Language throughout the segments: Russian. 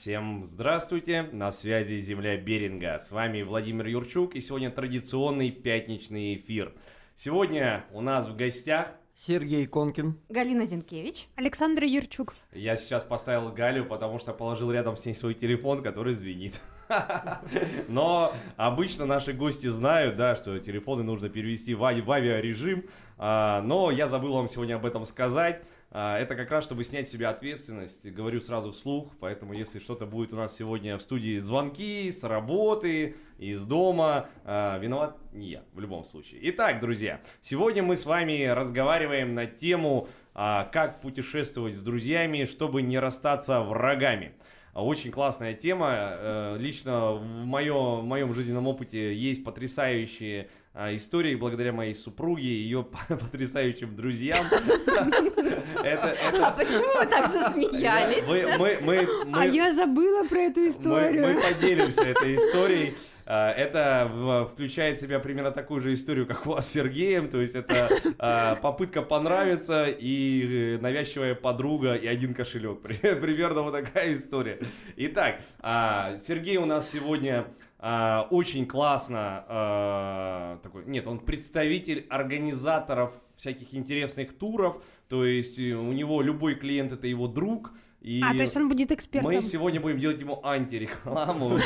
Всем здравствуйте, на связи Земля Беринга. С вами Владимир Юрчук и сегодня традиционный пятничный эфир. Сегодня у нас в гостях Сергей Конкин. Галина Зинкевич. Александр Юрчук. Я сейчас поставил Галю, потому что положил рядом с ней свой телефон, который звенит. Но обычно наши гости знают, да, что телефоны нужно перевести в, ави- в авиарежим. А, но я забыл вам сегодня об этом сказать. А, это как раз, чтобы снять с себя ответственность. Говорю сразу вслух, поэтому если что-то будет у нас сегодня в студии звонки с работы, из дома, а, виноват не я в любом случае. Итак, друзья, сегодня мы с вами разговариваем на тему, а, как путешествовать с друзьями, чтобы не расстаться врагами. Очень классная тема. Э, Лично в, моё- в моем жизненном опыте есть потрясающие истории благодаря моей супруге и ее потрясающим друзьям. Это, А почему вы так засмеялись? Мы, мы, мы, мы- А я забыла про эту историю. мы поделимся этой историей. А, Это включает в себя примерно такую же историю, как у вас с Сергеем. То есть это а, попытка понравиться и э, навязчивая подруга и один кошелек. При- Примерно вот такая история. Итак, а, Сергей у нас сегодня а, очень классно а, такой. Нет, он представитель организаторов всяких интересных туров. То есть э, у него любой клиент это его друг. И А, то есть он будет экспертом. мы сегодня будем делать ему антирекламу,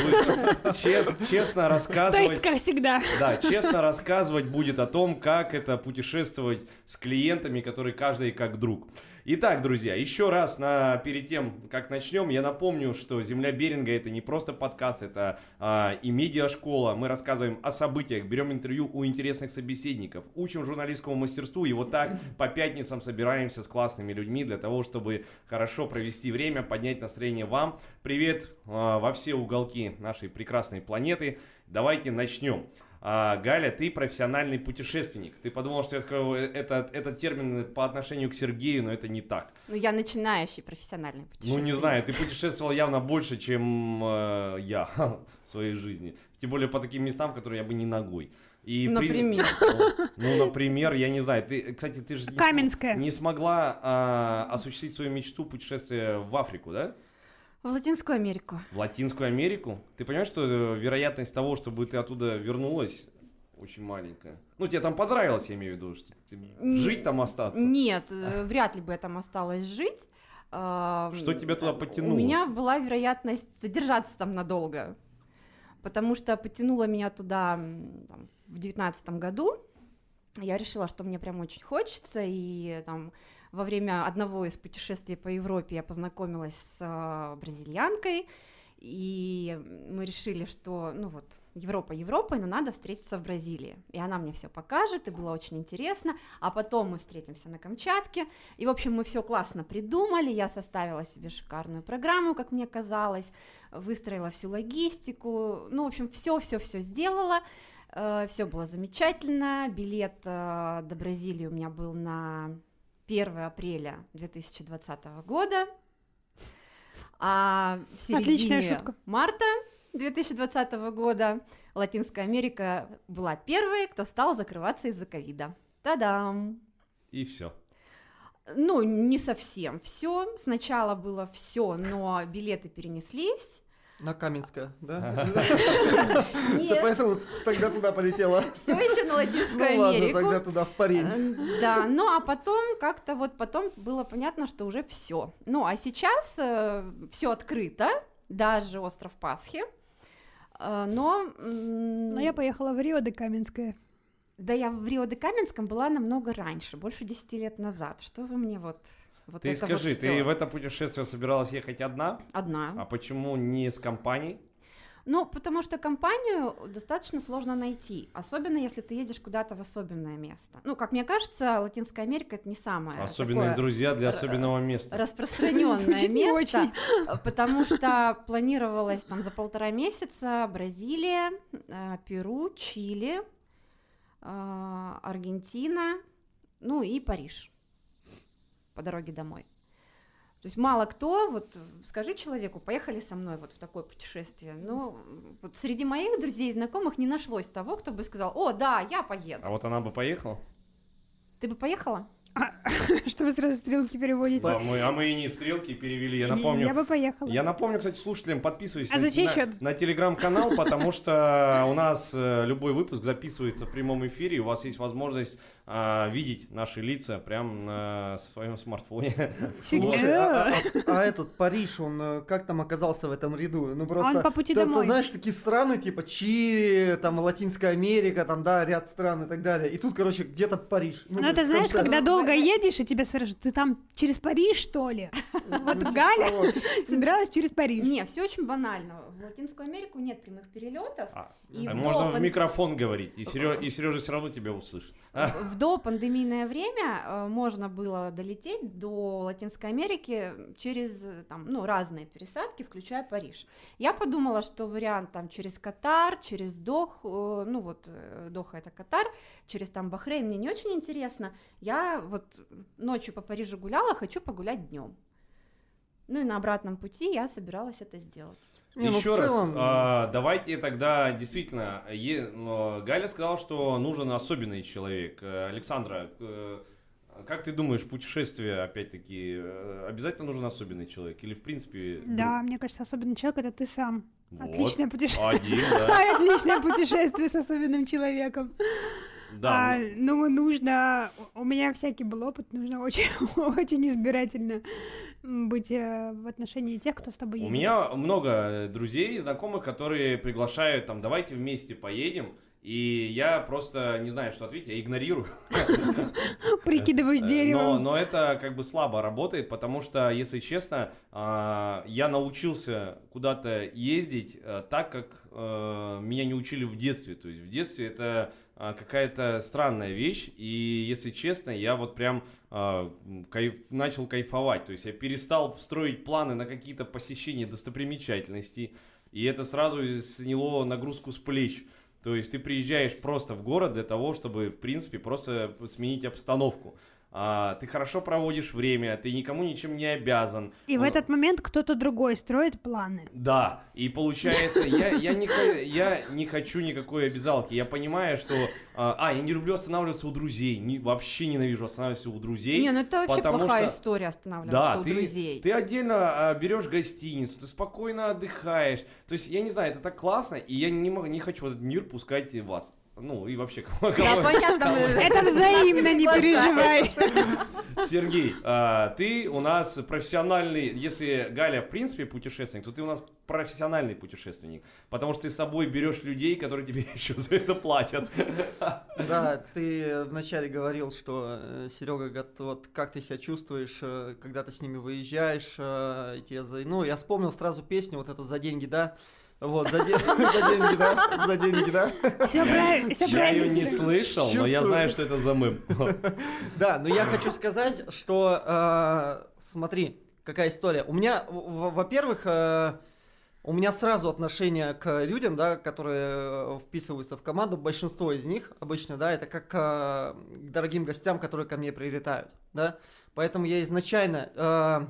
честно То рассказывать. есть, как всегда. Да, честно рассказывать будет о том, как это путешествовать с клиентами, которые каждый как друг. Итак, друзья, еще раз на, перед тем, как начнем, я напомню, что «Земля Беринга» это не просто подкаст, это а, и медиашкола. Мы рассказываем о событиях, берем интервью у интересных собеседников, учим журналистскому мастерству и вот так по пятницам собираемся с классными людьми для того, чтобы хорошо провести время, поднять настроение вам. Привет а, во все уголки нашей прекрасной планеты. Давайте начнем. А, Галя, ты профессиональный путешественник. Ты подумал, что я скажу э, это, этот термин по отношению к Сергею, но это не так. Ну, я начинающий профессиональный Ну, путешественник. не знаю, ты путешествовал явно больше, чем э, я в своей жизни. Тем более по таким местам, в которые я бы не ногой. И, в при- Например. Ну, ну, например, я не знаю. Ты, кстати, ты же не, см- Каменская. не смогла а, осуществить свою мечту путешествия в Африку, да? В Латинскую Америку. В Латинскую Америку. Ты понимаешь, что э, вероятность того, чтобы ты оттуда вернулась, очень маленькая. Ну, тебе там понравилось, я имею в виду, что ты- жить там остаться. Нет, э, вряд ли бы я там осталась жить. Что тебя туда э, потянуло? У меня была вероятность задержаться там надолго. Потому что потянуло меня туда там, в девятнадцатом году. Я решила, что мне прям очень хочется, и там во время одного из путешествий по Европе я познакомилась с а, бразильянкой, и мы решили, что, ну вот, Европа Европой, но надо встретиться в Бразилии. И она мне все покажет, и было очень интересно. А потом мы встретимся на Камчатке. И, в общем, мы все классно придумали. Я составила себе шикарную программу, как мне казалось, выстроила всю логистику. Ну, в общем, все-все-все сделала. Все было замечательно. Билет э, до Бразилии у меня был на 1 апреля 2020 года. А в Отличная середине шутка. марта 2020 года Латинская Америка была первой, кто стал закрываться из-за ковида. Та-дам! И все. Ну, не совсем все. Сначала было все, но билеты перенеслись. На Каменское, да? Нет, поэтому тогда туда полетела. все еще на Ну Латинскую ладно, Америку. тогда туда в Париж. Э, Да, ну а потом как-то вот потом было понятно, что уже все. Ну а сейчас все открыто, даже остров Пасхи. Э, Но, Но я поехала в Рио де Каменское. да я в Рио-де-Каменском была намного раньше, больше 10 лет назад. Что вы мне вот, вот Ты это скажи, вот ты в это путешествие собиралась ехать одна? одна? А почему не с компанией? Ну, потому что компанию достаточно сложно найти, особенно если ты едешь куда-то в особенное место. Ну, как мне кажется, Латинская Америка это не самое Особенные такое друзья для особенного места. распространенное место, очень. потому что планировалось там за полтора месяца Бразилия, э, Перу, Чили, э, Аргентина, ну и Париж по дороге домой. То есть мало кто, вот скажи человеку, поехали со мной вот в такое путешествие. Ну, вот среди моих друзей и знакомых не нашлось того, кто бы сказал, о, да, я поеду. А вот она бы поехала? Ты бы поехала? Что вы сразу стрелки переводите? А мы, а мы и не стрелки перевели, я Я напомню. бы поехала. Я напомню, кстати, слушателям, подписывайтесь А на- на, на телеграм-канал, потому что у нас э, любой выпуск записывается в прямом эфире, у вас есть возможность а, видеть наши лица прямо на своем смартфоне. Слушай, а, а- а этот Париж, он э, как там оказался в этом ряду? Ну просто. Он по пути ты- ты домой. знаешь, такие страны, типа Чили, там Латинская Америка, там, да, ряд стран и так далее. И тут, короче, где-то Париж. Ну, в это знаешь, когда долго едешь, и тебя спрашивают, ты там через Париж, что ли? Вот Галя Вот. собиралась через Париж. Не, все очень банально. В Латинскую Америку нет прямых перелетов. А, а можно в микрофон говорить, и Сережа все равно тебя услышит. В допандемийное время э, можно было долететь до Латинской Америки через там, ну, разные пересадки, включая Париж. Я подумала, что вариант там через Катар, через Дох, э, ну вот э, Доха это Катар, через там Бахрейн мне не очень интересно. Я вот ночью по Парижу гуляла, хочу погулять днем. Ну и на обратном пути я собиралась это сделать. Не, ну, Еще раз, целом- а, давайте тогда действительно, е- ну, Галя сказала, что нужен особенный человек. Э, Александра, э, как ты думаешь, путешествие, опять-таки, э, обязательно нужен особенный человек? Или в принципе... Да, мне кажется, особенный человек это ты сам. ну, Отличное вот, путешествие. Один, да. Отличное путешествие с особенным человеком. Да, А, ну, ну, нужно... У меня всякий был опыт, нужно очень, очень избирательно быть э, в отношении тех, кто с тобой У едет. меня много друзей, знакомых, которые приглашают, там, давайте вместе поедем, и я просто не знаю, что ответить, я игнорирую. Прикидываюсь Э, Но, деревом. но это как бы слабо работает, потому что, если честно, а, я научился куда-то ездить э, так, как меня не учили в детстве. То есть в детстве это а, какая-то странная вещь, и если честно, я вот прям кайф- начал кайфовать. То есть я перестал строить планы на какие-то посещения достопримечательностей, и это сразу сняло нагрузку с плеч. То есть ты приезжаешь просто в город для того, чтобы, в принципе, просто сменить обстановку. А, ты хорошо проводишь время, ты никому ничем не обязан. И в Ну, этот момент кто-то другой строит планы. Да, и получается, я, я, не, я не хочу никакой обязалки. Я понимаю, что... А, а, я не люблю останавливаться у друзей. Не- вообще ненавижу останавливаться у друзей. Не, ну это вообще потому плохая что- история останавливаться Да, у ты, друзей. ты отдельно а, берешь гостиницу, ты спокойно отдыхаешь. То есть, я не знаю, это так классно, и я не, могу, не хочу в этот мир пускать вас. Ну, и вообще, кого, Да, кого- понятно, Это взаимно, не переживай. Сергей, а, ты у нас профессиональный, если Галя в принципе путешественник, то ты у нас профессиональный путешественник, потому что ты с собой берешь людей, которые тебе еще за это платят. Да, ты вначале говорил, что Серега, вот как ты себя чувствуешь, э, когда ты с ними выезжаешь, э, и тебе за- ну, я вспомнил сразу песню вот эту «За деньги, да», вот, за, де- за деньги, да, за деньги, да. Все правильно, все Я ее правильно. не слышал, но я знаю, что это за мем. Да, но я хочу сказать, что э, смотри, какая история. У меня, во-первых, э, у меня сразу отношение к людям, да, которые э, вписываются в команду. Большинство из них обычно, да, это как э, к дорогим гостям, которые ко мне прилетают, да. Поэтому я изначально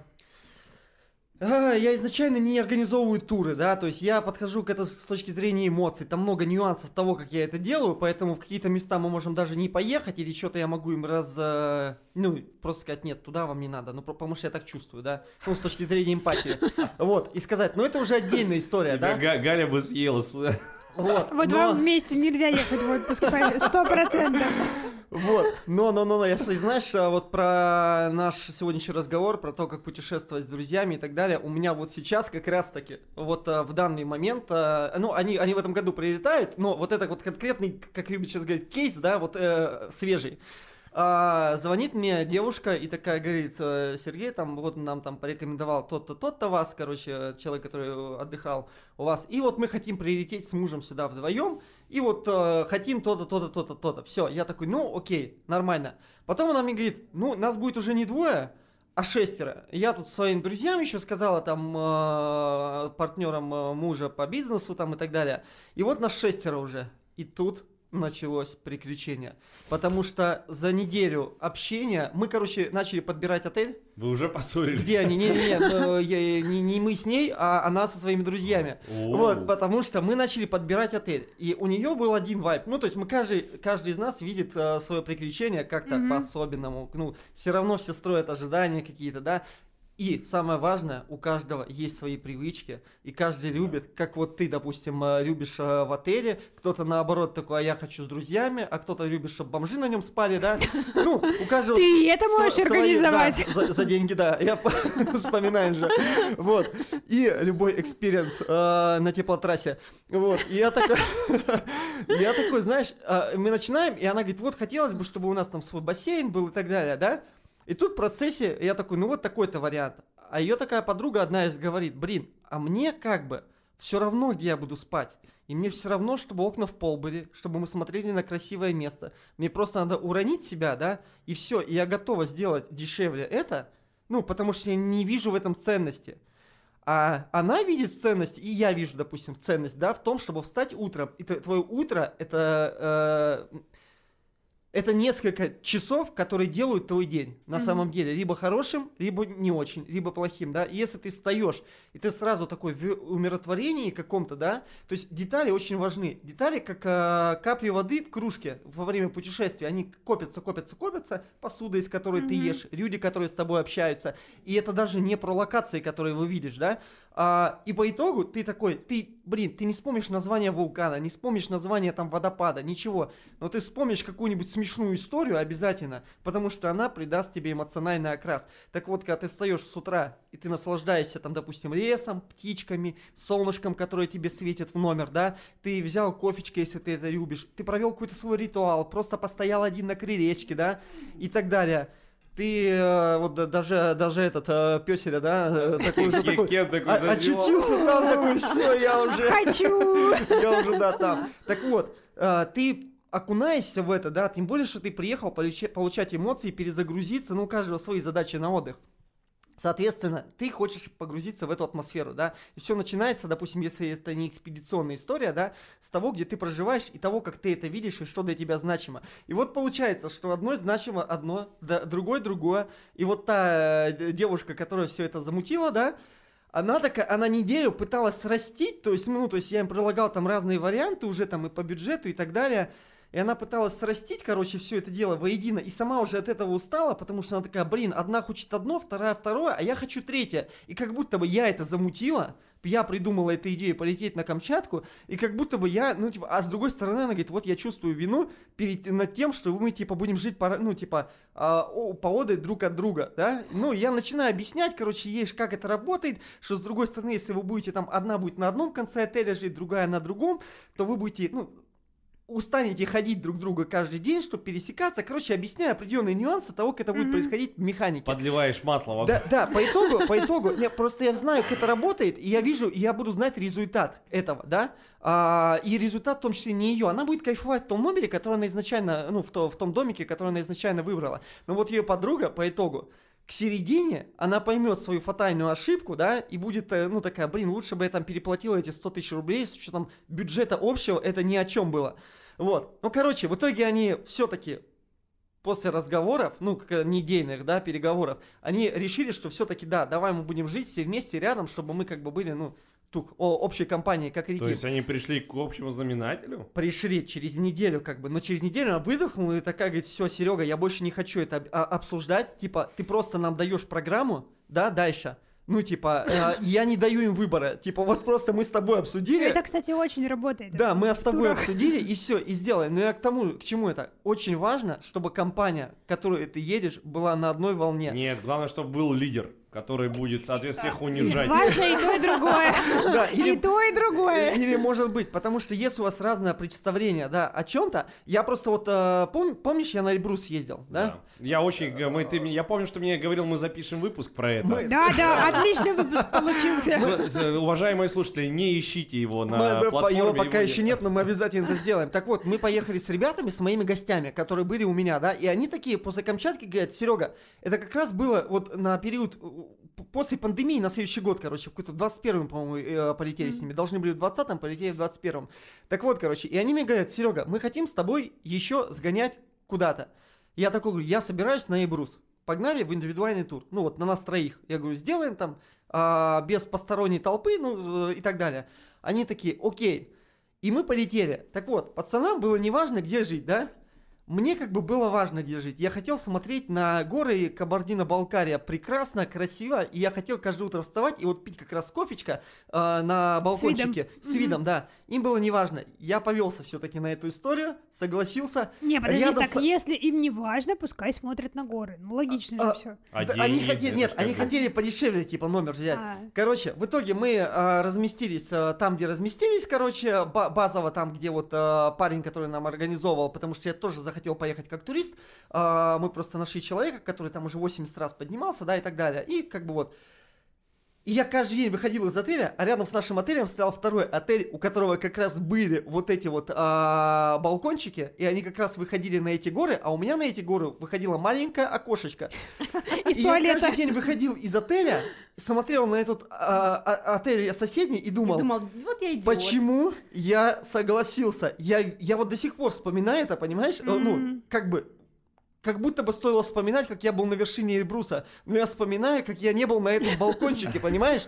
Я изначально не организовываю туры, да, то есть я подхожу к этому с точки зрения эмоций, там много нюансов того, как я это делаю, поэтому в какие-то места мы можем даже не поехать, или что-то я могу им раз, э, ну, просто сказать, нет, туда вам не надо, ну, потому что я так чувствую, да, ну, с точки зрения эмпатии, вот, и сказать, ну, это уже отдельная история, да, Га- Галя бы съела. Вот, Вот но- вам вместе нельзя ехать в отпуск, сто процентов. Вот, но, но, но, но, если знаешь, а, вот про наш сегодняшний разговор, про то, как путешествовать с друзьями и так далее, у меня вот сейчас как раз-таки, вот а, в данный момент, а, ну, они, они в этом году прилетают, но вот это вот конкретный, как любят сейчас говорить, кейс, да, вот э, свежий. А, звонит мне девушка и такая говорит, «Э, Сергей, там, вот нам там порекомендовал тот-то, тот-то вас, короче, человек, который отдыхал у вас, и вот мы хотим прилететь с мужем сюда вдвоем, и вот э, хотим то-то, то-то, то-то, то-то. Все, я такой, ну, окей, нормально. Потом она мне говорит, ну, нас будет уже не двое, а шестеро. Я тут своим друзьям еще сказала, там, э, партнерам э, мужа по бизнесу там и так далее. И вот нас шестеро уже. И тут началось приключение. Потому что за неделю общения мы, короче, начали подбирать отель. Вы уже поссорились. Где они? Не-не-не, ну, я- не, не мы с ней, а она со своими друзьями. О. Вот, потому что мы начали подбирать отель. И у нее был один вайп. Ну, то есть мы каждый, каждый из нас видит свое приключение как-то Мгм. по-особенному. Ну, все равно все строят ожидания какие-то, да. И самое важное, у каждого есть свои привычки, и каждый любит, как вот ты, допустим, э, любишь э, в отеле, кто-то наоборот такой, а я хочу с друзьями, а кто-то любит, чтобы бомжи на нем спали, да. Ну, у каждого Ты это можешь организовать. за, деньги, да. Я по- вспоминаю же. Вот. И любой experience э, на теплотрассе. Вот. И я такой, я такой, знаешь, мы начинаем, и она говорит, вот хотелось бы, чтобы у нас там свой бассейн был и так далее, да? И тут в процессе я такой, ну вот такой-то вариант. А ее такая подруга одна из говорит, блин, а мне как бы все равно, где я буду спать. И мне все равно, чтобы окна в пол были, чтобы мы смотрели на красивое место. Мне просто надо уронить себя, да, и все. И я готова сделать дешевле это, ну, потому что я не вижу в этом ценности. А она видит ценность, и я вижу, допустим, ценность, да, в том, чтобы встать утром. И твое утро это э, это несколько часов, которые делают твой день на Мгм. самом деле. Либо хорошим, либо не очень, либо плохим, да. И если ты встаешь, и ты сразу такой в умиротворении каком-то, да, то есть детали очень важны. Детали, как э, капли воды в кружке во время путешествия, они копятся, копятся, копятся, посуда, из которой ты Мгм. ешь, люди, которые с тобой общаются. И это даже не про локации, которые вы видишь, да. А, и по итогу ты такой, ты, блин, ты не вспомнишь название вулкана, не вспомнишь название там водопада, ничего. Но ты вспомнишь какую-нибудь смешную историю обязательно, потому что она придаст тебе эмоциональный окрас. Так вот, когда ты встаешь с утра, и ты наслаждаешься там, допустим, лесом, птичками, солнышком, которое тебе светит в номер, да, ты взял кофечко, если ты это любишь, ты провел какой-то свой ритуал, просто постоял один на крылечке, да, и так далее. Ты э, вот да- даже, даже этот э, пёселя, да, э, такой уже такой, такой очутился там такой, все, я уже, Хочу! я уже, да, там. Так вот, э, ты окунаешься в это, да, тем более, что ты приехал получа- получать эмоции, перезагрузиться, ну, у каждого свои задачи на отдых. Соответственно, ты хочешь погрузиться в эту атмосферу, да, и все начинается, допустим, если это не экспедиционная история, да, с того, где ты проживаешь, и того, как ты это видишь, и что для тебя значимо. И вот получается, что одно значимо одно, да, другое другое, и вот та э, девушка, которая все это замутила, да, она такая, она неделю пыталась срастить, то есть, ну, то есть я им предлагал там разные варианты уже там и по бюджету и так далее, и она пыталась срастить, короче, все это дело воедино, и сама уже от этого устала, потому что она такая, блин, одна хочет одно, вторая второе, а я хочу третье. И как будто бы я это замутила, я придумала эту идею полететь на Камчатку, и как будто бы я, ну, типа, а с другой стороны, она говорит, вот я чувствую вину перед над тем, что мы, типа, будем жить, пара- ну, типа, а, о- поодаль друг от друга, да? Ну, я начинаю объяснять, короче, ей, как это работает, что с другой стороны, если вы будете там, одна будет на одном конце отеля жить, другая на другом, то вы будете, ну, устанете ходить друг друга каждый день, чтобы пересекаться. Короче, объясняю определенные нюансы того, как это будет Мгм. происходить в механике. Подливаешь масло в огонь. Да, да, по итогу, по итогу, не, просто я знаю, как это работает, и я вижу, и я буду знать результат этого, да, А, и результат в том числе не ее, она будет кайфовать в том номере, который она изначально, ну, в, то, в том домике, который она изначально выбрала. Но вот ее подруга по итогу, к середине она поймет свою фатальную ошибку, да, и будет, э, ну, такая, блин, лучше бы я там переплатила эти 100 тысяч рублей, с учетом бюджета общего, это ни о чем было. Вот. Ну, короче, в итоге они все-таки после разговоров, ну, как, э, недельных, да, переговоров, они решили, что все-таки, да, давай мы будем жить все вместе рядом, чтобы мы как бы были, ну, тук, о, общей компании, как То ретив. есть они пришли к общему знаменателю? Пришли через неделю, как бы, но через неделю она выдохнула и такая говорит, все, Серега, я больше не хочу это а- обсуждать, типа, ты просто нам даешь программу, да, дальше, ну, типа, э, я не даю им выбора, типа, вот просто мы с тобой обсудили, Это, кстати, очень работает. да, мы с тобой турах. обсудили и все, и сделали. Но я к тому, к чему это? Очень важно, чтобы компания, к которой ты едешь, была на одной волне. Нет, главное, чтобы был лидер, который будет, соответственно, всех унижать. Важно и то, и другое. Да, И или, то, и другое. или может быть, потому что если у вас разное представление, да, о чем-то, я просто вот э, пом- помнишь, я на Эльбрус ездил, да? Да. Я очень, мы, ты, я помню, что мне говорил, мы запишем выпуск про это. Мы- Да, да, отличный выпуск получился. С- с- уважаемые слушатели, не ищите его на Мы, платформе. его пока его еще нет. но мы обязательно это сделаем. Так вот, мы поехали с ребятами, с моими гостями, которые были у меня, да, и они такие после Камчатки говорят, Серега, это как раз было вот на период, после пандемии на следующий год, короче, в какой-то в 21-м, по-моему, э, полетели с ними. Должны были в 20-м, полетели в 21-м. Так вот, короче, и они мне говорят, Серега, мы хотим с тобой еще сгонять куда-то. Я такой говорю, я собираюсь на Эльбрус. Погнали в индивидуальный тур. Ну вот, на нас троих. Я говорю, сделаем там а, без посторонней толпы, ну э, и так далее. Они такие, окей. И мы полетели. Так вот, пацанам было неважно, где жить, да? Мне как бы было важно, где жить. Я хотел смотреть на горы Кабардино-Балкария прекрасно, красиво, и я хотел каждое утро вставать и вот пить как раз кофечка э, на балкончике с видом, Мгм. да. Им было неважно. Я повелся все-таки на эту историю, согласился. Не, подожди, Рядом так с- если им не важно, пускай смотрят на горы. Ну, логично А, же все. А Да, они хотели, нет, они хотели подешевле, типа, номер взять. А. Короче, в итоге мы а, разместились а, там, где разместились, короче, ба- базово там, где вот а, парень, который нам организовывал, потому что я тоже захотел поехать как турист. А, мы просто нашли человека, который там уже 80 раз поднимался, да, и так далее. И как бы вот. И я каждый день выходил из отеля, а рядом с нашим отелем стоял второй отель, у которого как раз были вот эти вот а, балкончики, и они как раз выходили на эти горы, а у меня на эти горы выходило маленькое окошечко. Из И я каждый день выходил из отеля, смотрел на этот а, а, отель соседний и И думал, думал, вот я идиот. почему я согласился? Я, я вот до сих пор вспоминаю это, понимаешь? Э, Ну, как бы, как будто бы стоило вспоминать, как я был на вершине Эльбруса. Но я вспоминаю, как я не был на этом балкончике, понимаешь?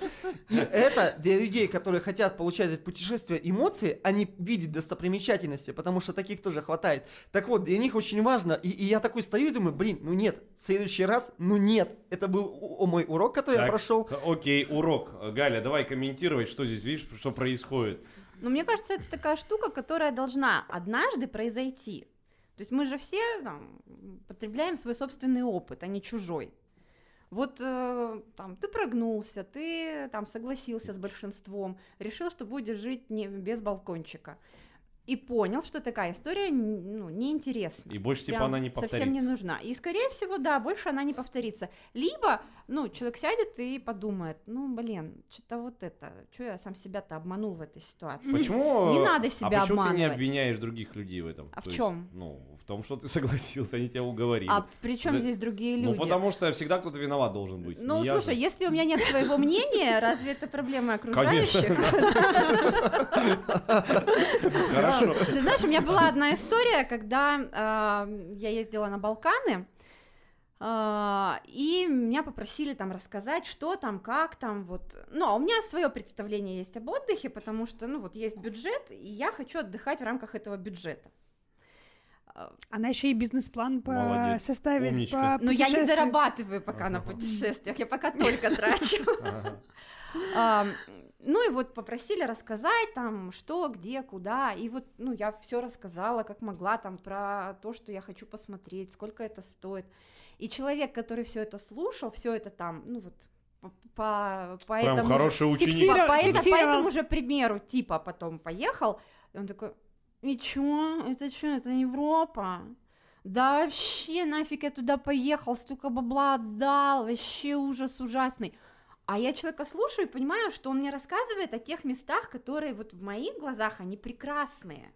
И это для людей, которые хотят получать от путешествия эмоции, а не видеть достопримечательности, потому что таких тоже хватает. Так вот, для них очень важно. И, и я такой стою и думаю, блин, ну нет, в следующий раз, ну нет. Это был у- мой урок, который я Так, прошел. Окей, урок. Галя, давай комментировать, что здесь, видишь, что происходит. Но мне кажется, это такая штука, которая должна однажды произойти. То есть мы же все там, потребляем свой собственный опыт, а не чужой. Вот э, там ты прогнулся, ты там согласился с большинством, решил, что будешь жить не, без балкончика. И понял, что такая история ну, неинтересна. И больше типа она не совсем не повторится. нужна. И, скорее всего, да, больше она не повторится. Либо, ну, человек сядет и подумает, ну, блин, что-то вот это, что я сам себя-то обманул в этой ситуации. Почему? Не надо себя а почему ты не обвиняешь других людей в этом? А в То есть, ну, в том, что ты согласился, они тебя уговорили. А при чем За- здесь другие люди? Ну, потому что всегда кто-то виноват должен быть. Ну, не слушай, же. если у меня нет своего мнения, разве это проблема окружающих? Хорошо. Ты знаешь, у меня была одна история, когда а, я ездила на Балканы, а, и меня попросили там рассказать, что там, как там, вот. Ну, а у меня свое представление есть об отдыхе, потому что, ну, вот есть бюджет, и я хочу отдыхать в рамках этого бюджета. А, Она еще и бизнес-план по Молодец. Умничка. по Но я не зарабатываю пока на Ага. путешествиях, я пока только трачу. А, ну и вот попросили рассказать там, что, где, куда, и вот, ну, я все рассказала, как могла, там, про то, что я хочу посмотреть, сколько это стоит. И человек, который все это слушал, все это там, ну вот, по, по, Прям этому же- хороший ученик. Фиксировал- по, по это- по этому же примеру, типа, потом поехал, и он такой, и чё, это что, это Европа? Да вообще, нафиг я туда поехал, столько бабла отдал, вообще ужас ужасный. А я человека слушаю и понимаю, что он мне рассказывает о тех местах, которые вот в моих глазах, они прекрасные.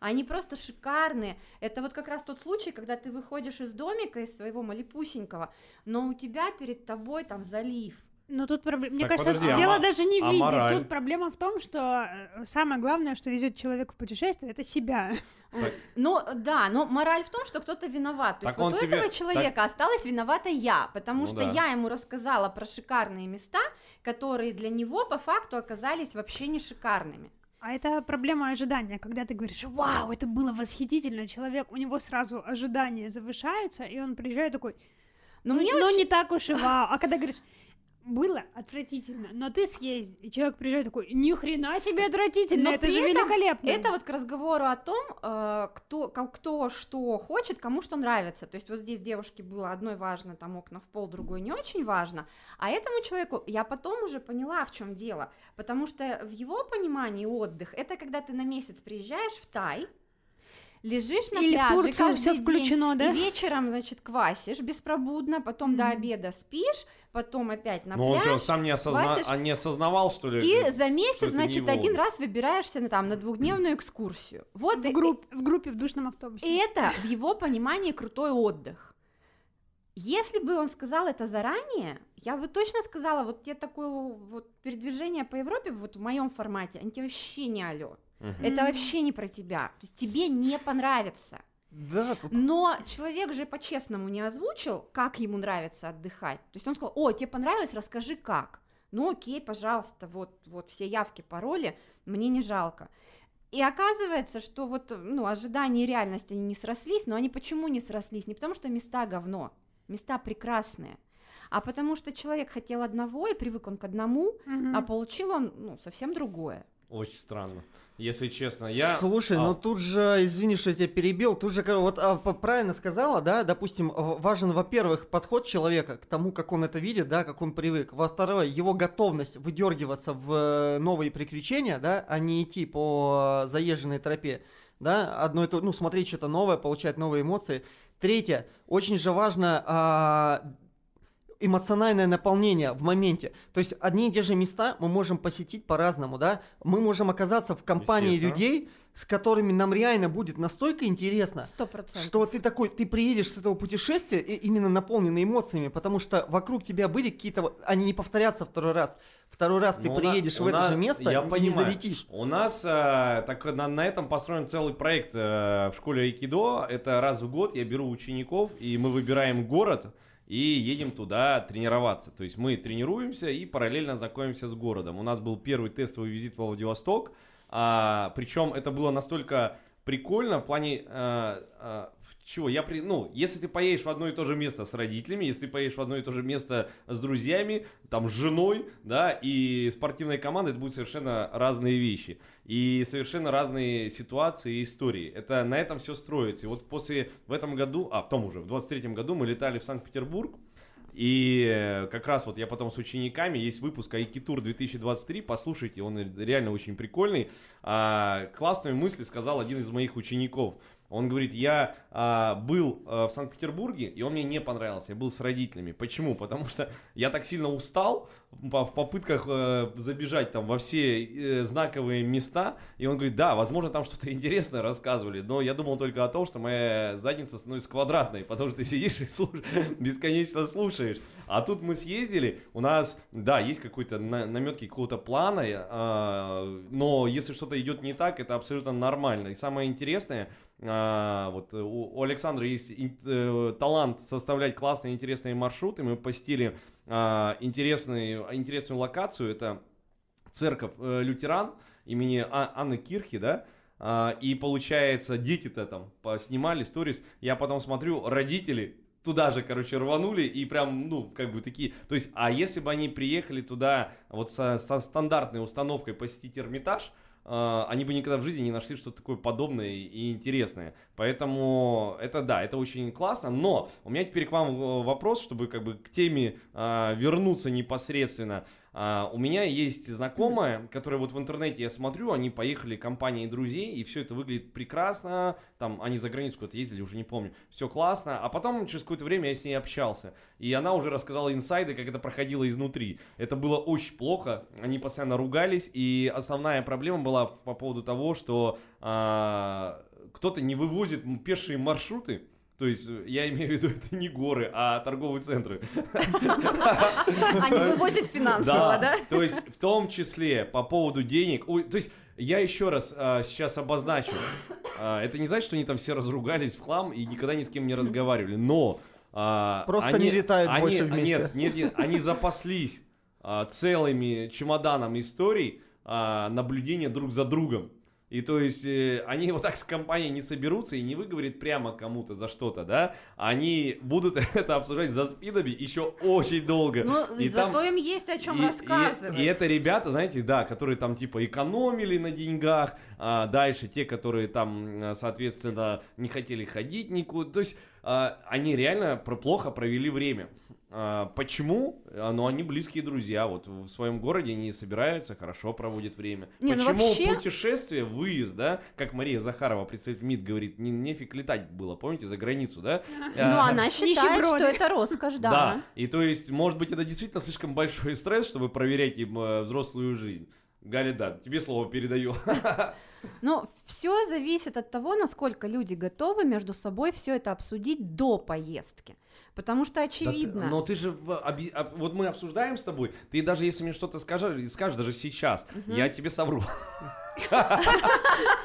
Они просто шикарные. Это вот как раз тот случай, когда ты выходишь из домика, из своего малипусенького, но у тебя перед тобой там залив. Но тут проблема. Мне Так, кажется, подожди, а дело ма- даже не в а виде. мораль? Тут проблема в том, что э, самое главное, что везет человек в путешествие, это себя. Так. Ну да, но мораль в том, что кто-то виноват. То Так есть вот у тебе- этого человека осталась виновата я, потому Ну что да. я ему рассказала про шикарные места, которые для него по факту оказались вообще не шикарными. А это проблема ожидания, когда ты говоришь, вау, это было восхитительно, человек, у него сразу ожидания завышаются, и он приезжает такой, Но ну, мне ну, очень- не так уж и вау. А когда говоришь, было отвратительно, но ты съездил, и человек приезжает такой, ни хрена себе отвратительно, Но это же великолепно. Это вот к разговору о том, э, кто, кто что хочет, кому что нравится. То есть вот здесь девушке было одной важно, там окна в пол, другой не очень важно. А этому человеку я потом уже поняла, в чем дело. Потому что в его понимании отдых это когда ты на месяц приезжаешь в Тай, лежишь на Или в пляже Турцию каждый все день, включено, да? и вечером, значит, квасишь беспробудно, потом до Мгм. обеда спишь, потом опять на Ну он пляж. что, он сам не, осозна... а не осознавал, что ли? И за что месяц, значит, один раз выбираешься на, там, на двухдневную экскурсию. Вот в, и- групп, в группе в душном автобусе. и это в его понимании крутой отдых. Если бы он сказал это заранее, я бы точно сказала, вот тебе такое вот передвижение по Европе вот в моем формате, они тебе вообще не алё. Мгм. Это вообще не про тебя. То есть тебе не понравится. Да, тут Но человек же по-честному не озвучил, как ему нравится отдыхать. То есть он сказал, о, тебе понравилось, расскажи как. Ну окей, пожалуйста, вот, вот все явки, пароли, мне не жалко. И оказывается, что вот, ну, ожидания и реальность, они не срослись, но они почему не срослись? Не потому что места говно, места прекрасные, а потому что человек хотел одного и привык он к одному, Мгм. а получил он, ну, совсем другое. Очень странно. Если честно, я... Слушай, А, ну тут же, извини, что я тебя перебил, тут же, вот а, правильно сказала, да, допустим, важен, во-первых, подход человека к тому, как он это видит, да, как он привык. Во-вторых, его готовность выдергиваться в э, новые приключения, да, а не идти по э, заезженной тропе, да, одно и то, ну, смотреть что-то новое, получать новые эмоции. Третье, очень же важно а, эмоциональное наполнение в моменте. То есть одни и те же места мы можем посетить по-разному, да. Мы можем оказаться в компании людей, с которыми нам реально будет настолько интересно, Сто процентов. что ты такой, ты приедешь с этого путешествия и именно наполненный эмоциями, потому что вокруг тебя были какие-то, они не повторятся второй раз. Второй раз ты Ну, у на- приедешь у в это нас- же место я и не понимаю. залетишь. У нас а, так на, на этом построен целый проект э, в школе айкидо. Это раз в год я беру учеников, и мы выбираем город и едем туда тренироваться. То есть мы тренируемся и параллельно знакомимся с городом. У нас был первый тестовый визит во Владивосток, а, причем это было настолько прикольно в плане э, э, чего я при ну если ты поедешь в одно и то же место с родителями если ты поедешь в одно и то же место с друзьями там с женой да и спортивной командой это будут совершенно разные вещи. И совершенно разные ситуации и истории. Это на этом все строится. И вот после в этом году а в том уже в 23 году мы летали в Санкт-Петербург и э, как раз вот я потом с учениками, есть выпуск Айкитур 2023, послушайте, он реально очень прикольный. А, классную мысль сказал один из моих учеников. Он говорит, я а, был а, в Санкт-Петербурге, и он мне не понравился, я был с родителями. Почему? Потому что я так сильно устал в попытках э, забежать там во все э, знаковые места. И он говорит, да, возможно, там что-то интересное рассказывали, но я думал только о том, что моя задница становится квадратной, потому что ты сидишь и слуш- бесконечно слушаешь. А тут мы съездили, у нас, да, есть какой-то на- наметки какого-то плана, э, но если что-то идет не так, это абсолютно нормально. И самое интересное, а, вот у, у Александра есть ин- э, талант составлять классные интересные маршруты. Мы посетили а, интересный, интересную локацию. Это церковь э, лютеран имени А- Анны Кирхи, да. А, и получается, дети-то там снимали сторис. Я потом смотрю, родители туда же, короче, рванули и прям, ну, как бы такие, то есть, а если бы они приехали туда вот со, со стандартной установкой посетить Эрмитаж, они бы никогда в жизни не нашли что-то такое подобное и интересное. Поэтому это да, это очень классно. Но у меня теперь к вам э, вопрос, чтобы как бы к теме а, вернуться непосредственно. А, у меня есть знакомая, которая вот в интернете я смотрю, они поехали компанией друзей, и все это выглядит прекрасно. Там они за границу куда-то ездили, уже не помню. Все классно. А потом через какое-то время я с ней общался. И она уже рассказала инсайды, как это проходило изнутри. Это было очень плохо. Они постоянно ругались. И основная проблема была по поводу того, что а, кто-то не вывозит пешие маршруты. То есть, э, я имею в виду, это не горы, а торговые центры. Они вывозят финансово, да? То есть, в том числе по поводу денег. То есть, я еще раз а, сейчас обозначу. А, это не значит, что они там все разругались в хлам и никогда ни с кем не разговаривали. Но а, Просто не летают они- больше вместе. Нет, нет, нет, они запаслись целыми чемоданом историй наблюдения друг за другом. И то есть э, они вот так с компанией не соберутся и не выговорят прямо кому-то за что-то, да? Они будут это обсуждать за спинами еще очень долго. Ну, И там- зато им есть о чем и- и- рассказывать. И, это ребята, знаете, да, которые там типа экономили на деньгах, а дальше те, которые там, соответственно, не хотели ходить никуда. То есть а, они реально плохо провели время. А, почему? А, Ну, они близкие друзья. Вот в своем городе они собираются, хорошо проводят время. Не, ну почему вообще- путешествие, выезд, да, как Мария Захарова, представитель МИД, говорит, не, нефиг летать было, помните, за границу, да? Ну, А, она считает, что это роскошь, да. и то есть, может быть, это действительно слишком большой стресс, чтобы проверять им э, взрослую жизнь. Галя, да, тебе слово передаю. Но все зависит от того, насколько люди готовы между собой все это обсудить до поездки. Потому что Да ты- очевидно. но ты же, в оби- об- вот мы обсуждаем с тобой, ты даже если мне что-то скажешь, скажешь даже сейчас, я тебе совру.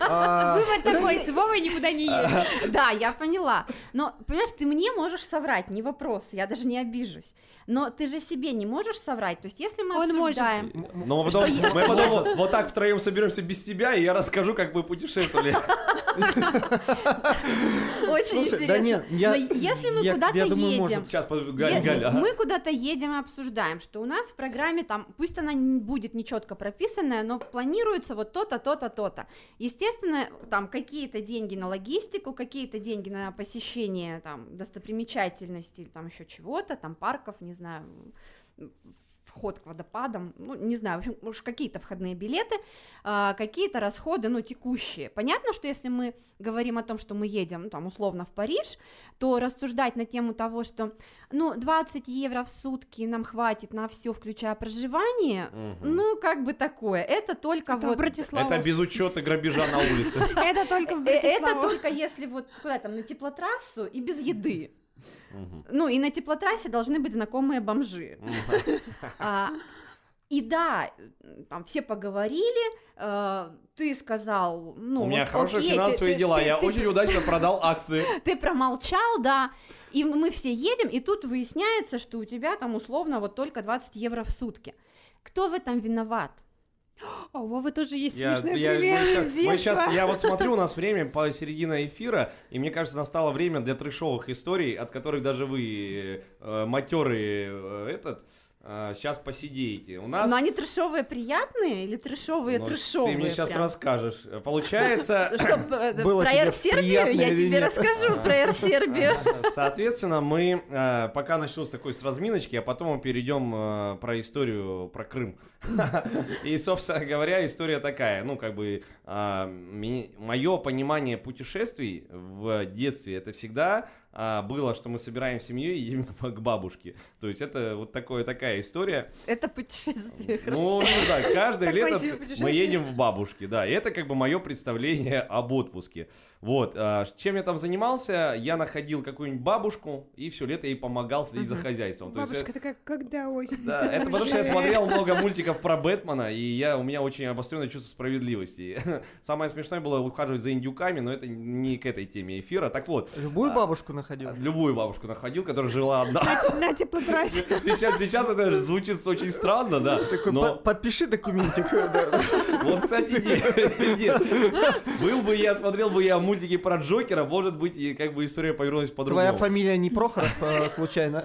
А, Вывод такой, с Вовой никуда не едешь. Да, я поняла. Но, понимаешь, ты мне можешь соврать, не вопрос, я даже не обижусь. Но ты же себе не можешь соврать. То есть, если мы Он может. обсуждаем... Но мы потом, я- мы потом вот, вот так втроем соберемся без тебя, и я расскажу, как мы путешествовали. Очень интересно. да нет, я- Но если мы куда-то едем, может. Сейчас. Мы куда-то едем и обсуждаем, что у нас в программе там, пусть она будет нечетко прописанная, но планируется вот то-то, то-то, то-то. Естественно, там какие-то деньги на логистику, какие-то деньги на посещение там достопримечательностей, там еще чего-то, там парков, не знаю, вход к водопадам, ну, не знаю, в общем, уж какие-то входные билеты, а, какие-то расходы, ну, текущие. Понятно, что если мы говорим о том, что мы едем, ну, там, условно, в Париж, то рассуждать на тему того, что, ну, 20 евро в сутки нам хватит на все, включая проживание, Мгм. ну, как бы такое, это только Это в вот... Братиславу. Это без учета грабежа на улице. Это только в Э, Это только если вот куда там, на теплотрассу и без еды. Ну, и на теплотрассе должны быть знакомые бомжи. А, и да, там все поговорили, э, ты сказал, ну, У меня вот хорошие окей, ты- финансовые ты- дела, ты- я ты- очень удачно продал акции. Ты промолчал, да, и мы все едем, и тут выясняется, что у тебя там условно вот только 20 евро в сутки. Кто в этом виноват? О, у Вовы тоже есть Я, смешной я- пример мы из щас- мы детства. я вот смотрю, у нас время по середина эфира, и мне кажется, настало время для трешовых историй, от которых даже вы, э, матерые, э, этот, сейчас посидеете. У нас... Но они трешовые приятные или трешовые Ну, трешовые? Ты мне сейчас прям? расскажешь. Получается... Э, Было про Air Сербию я тебе расскажу про Air Сербию. Соответственно, мы э, пока начну с такой с разминочки, а потом мы перейдем э, про историю про Крым. И, собственно говоря, история такая. Ну, как бы, мое понимание путешествий в детстве, это всегда а, было, что мы собираем семью и едем к бабушке. То есть это вот такое, такая история. Это путешествие, хорошо. Ну, не знаю, каждое лето мы едем в бабушки, да. И это как бы мое представление об отпуске. Вот, а, чем я там занимался, я находил какую-нибудь бабушку и все лето ей помогал следить за хозяйством. То есть, Бабушка э, такая, когда осень? да, это потому что я смотрел много мультиков про Бэтмена, и я, у меня очень обостренное чувство справедливости. Самое смешное было ухаживать за индюками, но это не к этой теме эфира. Так вот, Любую А, бабушку находил. Любую бабушку находил, которая жила одна. На теплотрассе. Сейчас, сейчас это звучит очень странно, да. Такой, но- «По- подпиши документик. Вот, кстати, нет, нет. Был бы я, смотрел бы я мультики про Джокера, может быть, и как бы история повернулась по-другому. Твоя фамилия не Прохоров, э, случайно?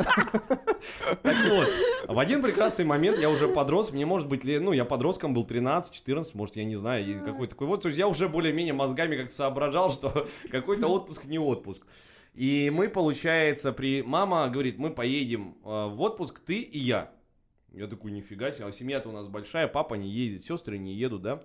Так вот, в один прекрасный момент я уже подрос, мне может быть, лет- ну, я подростком был 13-14, может, я не знаю, какой такой вот, то есть я уже более-менее мозгами как-то соображал, что какой-то отпуск не отпуск. И мы, получается, при... Мама говорит, мы поедем э, в отпуск, ты и я. Я такой, нифига себе, а семья-то у нас большая, папа не едет, сестры не едут, да?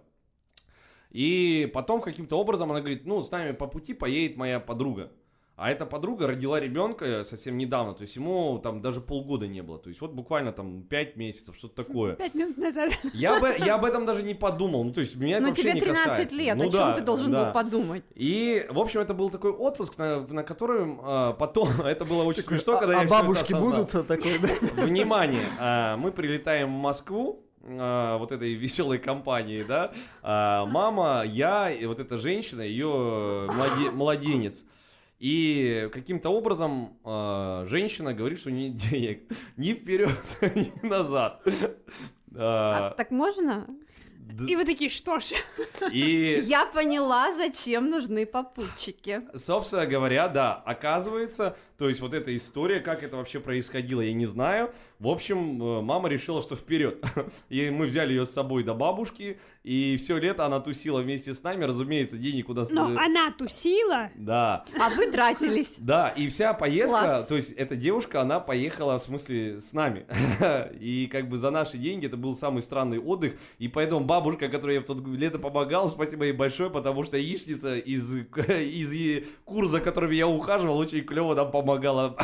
И потом каким-то образом она говорит, ну, с нами по пути поедет моя подруга. А эта подруга родила ребенка совсем недавно, то есть ему там даже полгода не было. То есть вот буквально там 5 месяцев, что-то такое. Пять минут назад. Я, бы, я об этом даже не подумал. Ну, то есть меня это Ну вообще тебе не 13 касается. лет, Ну о чем да, ты должен да. был подумать? И, в общем, это был такой отпуск, на, на котором а, потом, это было очень смешно, когда А я это бабушки будут такой, да? Внимание, а, мы прилетаем в Москву, а, вот этой веселой компании, да, А, мама, я и вот эта женщина, ее младе- младенец. И каким-то образом а, женщина говорит, что нет денег ни вперед, ни назад. А, А, так можно? д- И вы такие, что ж, И, Я поняла, зачем нужны попутчики. собственно говоря, да, оказывается, то есть вот эта история, как это вообще происходило, я не знаю. В общем, э, мама решила, что вперед. И мы взяли ее с собой до бабушки, и все лето она тусила вместе с нами. Разумеется, денег куда... с- но она тусила. Да, А вы тратились. да, и вся поездка, Класс. то есть эта девушка, она поехала, в смысле, с нами. И как бы за наши деньги это был самый странный отдых. И поэтому бабушка, которой я в тот лето помогал, спасибо ей большое, потому что яичница из, из е- кур, за которыми я ухаживал, очень клево нам помогала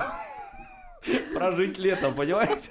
прожить лето, понимаете?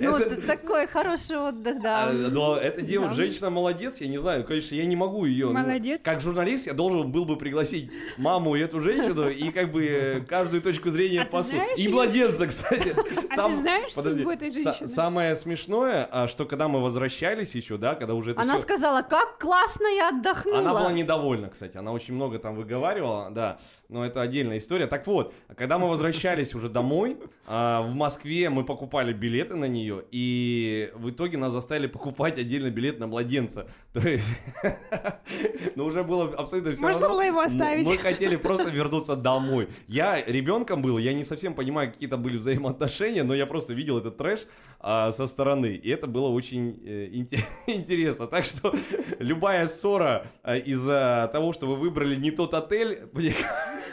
Ну, Это- такой хороший отдых, да. А, Но эта девушка, Да. женщина молодец, я не знаю, конечно, я не могу ее. Молодец. Как журналист я должен был бы пригласить маму и эту женщину и как бы э, каждую точку зрения А знаешь И младенца, кстати. А ты знаешь подожди, судьбу этой женщины? Самое смешное, а, что когда мы возвращались еще, да, когда уже это Она сказала, как классно я отдохнула. Она была недовольна, кстати. Она очень много там выговаривала, да. Но это отдельная история. Так вот, когда мы возвращались уже домой, а, в Москве мы покупали билеты на нее, и в итоге нас заставили покупать отдельно билет на младенца. То есть, ну уже было абсолютно все Можно было его оставить. Мы хотели просто вернуться домой. Я ребенком был, я не совсем понимаю, какие там были взаимоотношения, но я просто видел этот трэш а, со стороны, и это было очень э, инте- интересно. Так что любая ссора а, из-за того, что вы выбрали не тот отель, мне,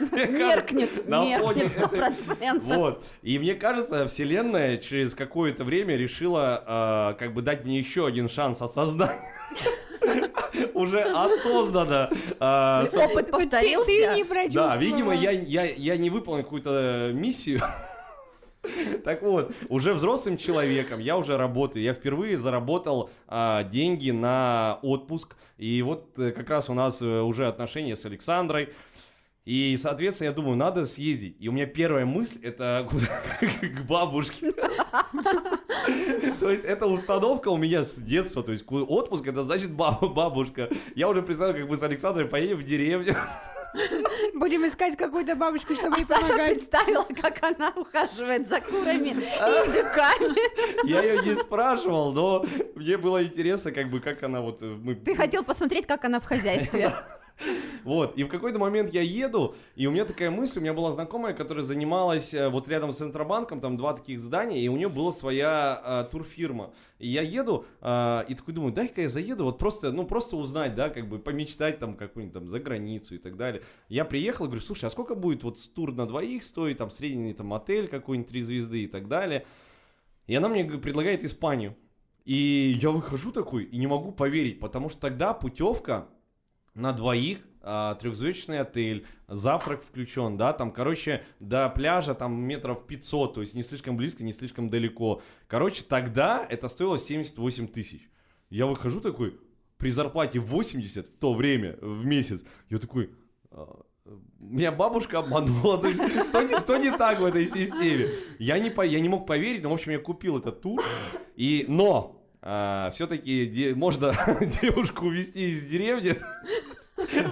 Меркнет, меркнет сто процентов. вот. И мне кажется, вселенная через какое-то время решила а, как бы дать мне еще один шанс осознать. Уже осознанно. со- Опыт Ты, ты повторился. не да, видимо, я, я, я не выполнил какую-то миссию. Так вот, уже взрослым человеком я уже работаю. Я впервые заработал а, деньги на отпуск. И вот э, как раз у нас э, уже отношения с Александрой. И, соответственно, я думаю, надо съездить. И у меня первая мысль это куда- к бабушке. То есть это установка у меня с детства. То есть отпуск это значит баба- бабушка. Я уже представил, как мы с Александрой поедем в деревню. Будем искать какую-то бабушку, чтобы А ей Саша помогать. представила, как она ухаживает за курами и индюками. Я ее не спрашивал, но мне было интересно, как бы, как она вот... э, Мы... Ты хотел посмотреть, как она в хозяйстве. Вот, и в какой-то момент я еду, и у меня такая мысль, у меня была знакомая, которая занималась э, вот рядом с Центробанком, там два таких здания, и у нее была своя э, турфирма. И я еду, э, и такой думаю, дай-ка я заеду, вот просто, ну, просто узнать, да, как бы помечтать там какую-нибудь там за границу и так далее. Я приехал, говорю, слушай, а сколько будет вот тур на двоих стоить, там, средний там отель какой-нибудь, три звезды и так далее. И она мне предлагает Испанию. И я выхожу такой и не могу поверить, потому что тогда путевка на двоих, а, трехзвездочный отель, завтрак включен, да, там, короче, до пляжа там метров 500, то есть не слишком близко, не слишком далеко. Короче, тогда это стоило 78 тысяч. Я выхожу такой, при зарплате 80 в то время, в месяц, я такой, а, меня бабушка обманула, то есть, что, не, что не так в этой системе? Я не, по, я не мог поверить, но, в общем, я купил этот тур, и, но, все-таки можно девушку увезти из деревни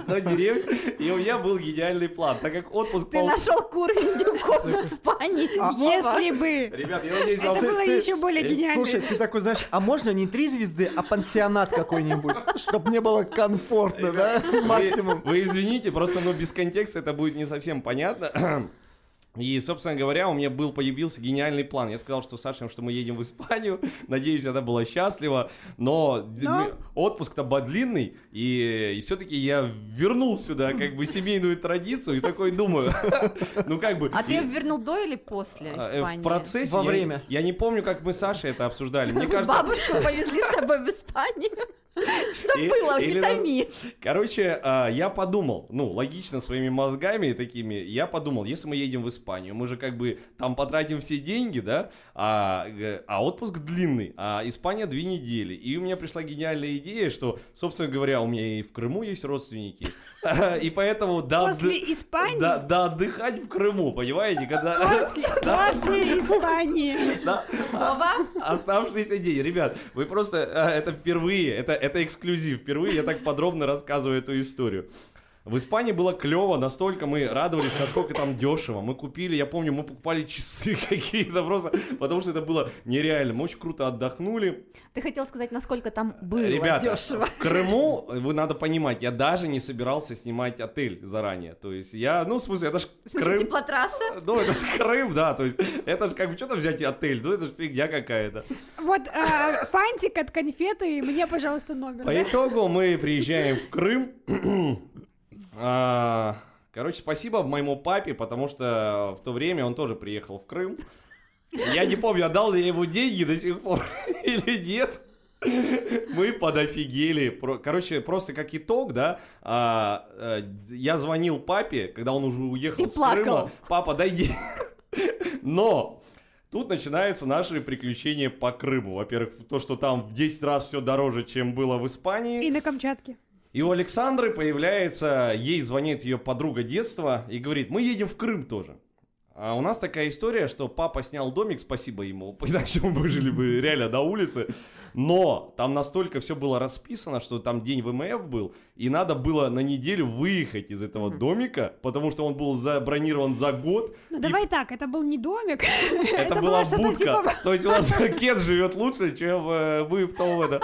до деревни, и у меня был гениальный план, так как отпуск... Ты пол- нашел кур индюков в Испании. А Вова. Если бы. Ребят, я надеюсь, вам... Это было ты- еще более э, гениально. Слушай, ты такой, знаешь, а можно не три звезды, а пансионат какой-нибудь, чтобы мне было комфортно, да, максимум. Вы, вы извините, просто ну, без контекста это будет не совсем понятно. И, собственно говоря, у меня был, появился гениальный план. Я сказал, что Саша, что мы едем в Испанию. Надеюсь, она была счастлива. Но, Но- отпуск-то был длинный. И, и все-таки я вернул сюда как бы семейную традицию. И такой думаю, ну как бы... А ты ее вернул до или после а, э, Испании? В процессе Во я- время. Я, не помню, как мы с Сашей это обсуждали. Мне кажется, бабушку повезли с собой в Испанию? Что И- было? или Не томи. Короче, а, я подумал, ну, логично, своими мозгами такими, я подумал, если мы едем в Испанию, мы же как бы там потратим все деньги, да, а, а отпуск длинный, а Испания две недели. И у меня пришла гениальная идея, что, собственно говоря, у меня и в Крыму есть родственники, и поэтому да, После Испании? да, да, отдыхать в Крыму, понимаете, когда... После, после Испании. Да. Вова? Оставшийся день. Ребят, вы просто... а, Это впервые, это, это эксклюзив. Впервые я так подробно рассказываю эту историю. В Испании было клево, настолько мы радовались, насколько там дешево. Мы купили, я помню, мы покупали часы какие-то просто, потому что это было нереально. Мы очень круто отдохнули. Ты хотел сказать, насколько там было Ребята, дешево. в Крыму, вы надо понимать, я даже не собирался снимать отель заранее. То есть я, ну, в смысле, это ж В смысле, Крым. теплотрасса? Ну, это же Крым, да, то есть это же как бы, что там взять отель, ну, это же фигня какая-то. Вот э, фантик от конфеты, и мне, пожалуйста, номер. По итогу мы приезжаем в Крым. А, Короче, спасибо моему папе, потому что в то время он тоже приехал в Крым. Я не помню, отдал ли я ему деньги до сих пор или нет. Мы подофигели. Короче, просто как итог, да, а, э, я звонил папе, когда он уже уехал И с плакал. Крыма. Папа, дай деньги. Но Тут начинаются наши приключения по Крыму. Во-первых, то, что там в 10 раз все дороже, чем было в Испании. И на Камчатке. И у Александры появляется, ей звонит ее подруга детства и говорит, мы едем в Крым тоже. А у нас такая история, что папа снял домик, спасибо ему, иначе мы бы жили бы реально на улице. Но там настолько все было расписано, что там день ВМФ был, и надо было на неделю выехать из этого домика, потому что он был забронирован за год. Ну И давай так, это был не домик. это, была будка. типа- То есть у нас Кет живет лучше, чем э, мы в том это.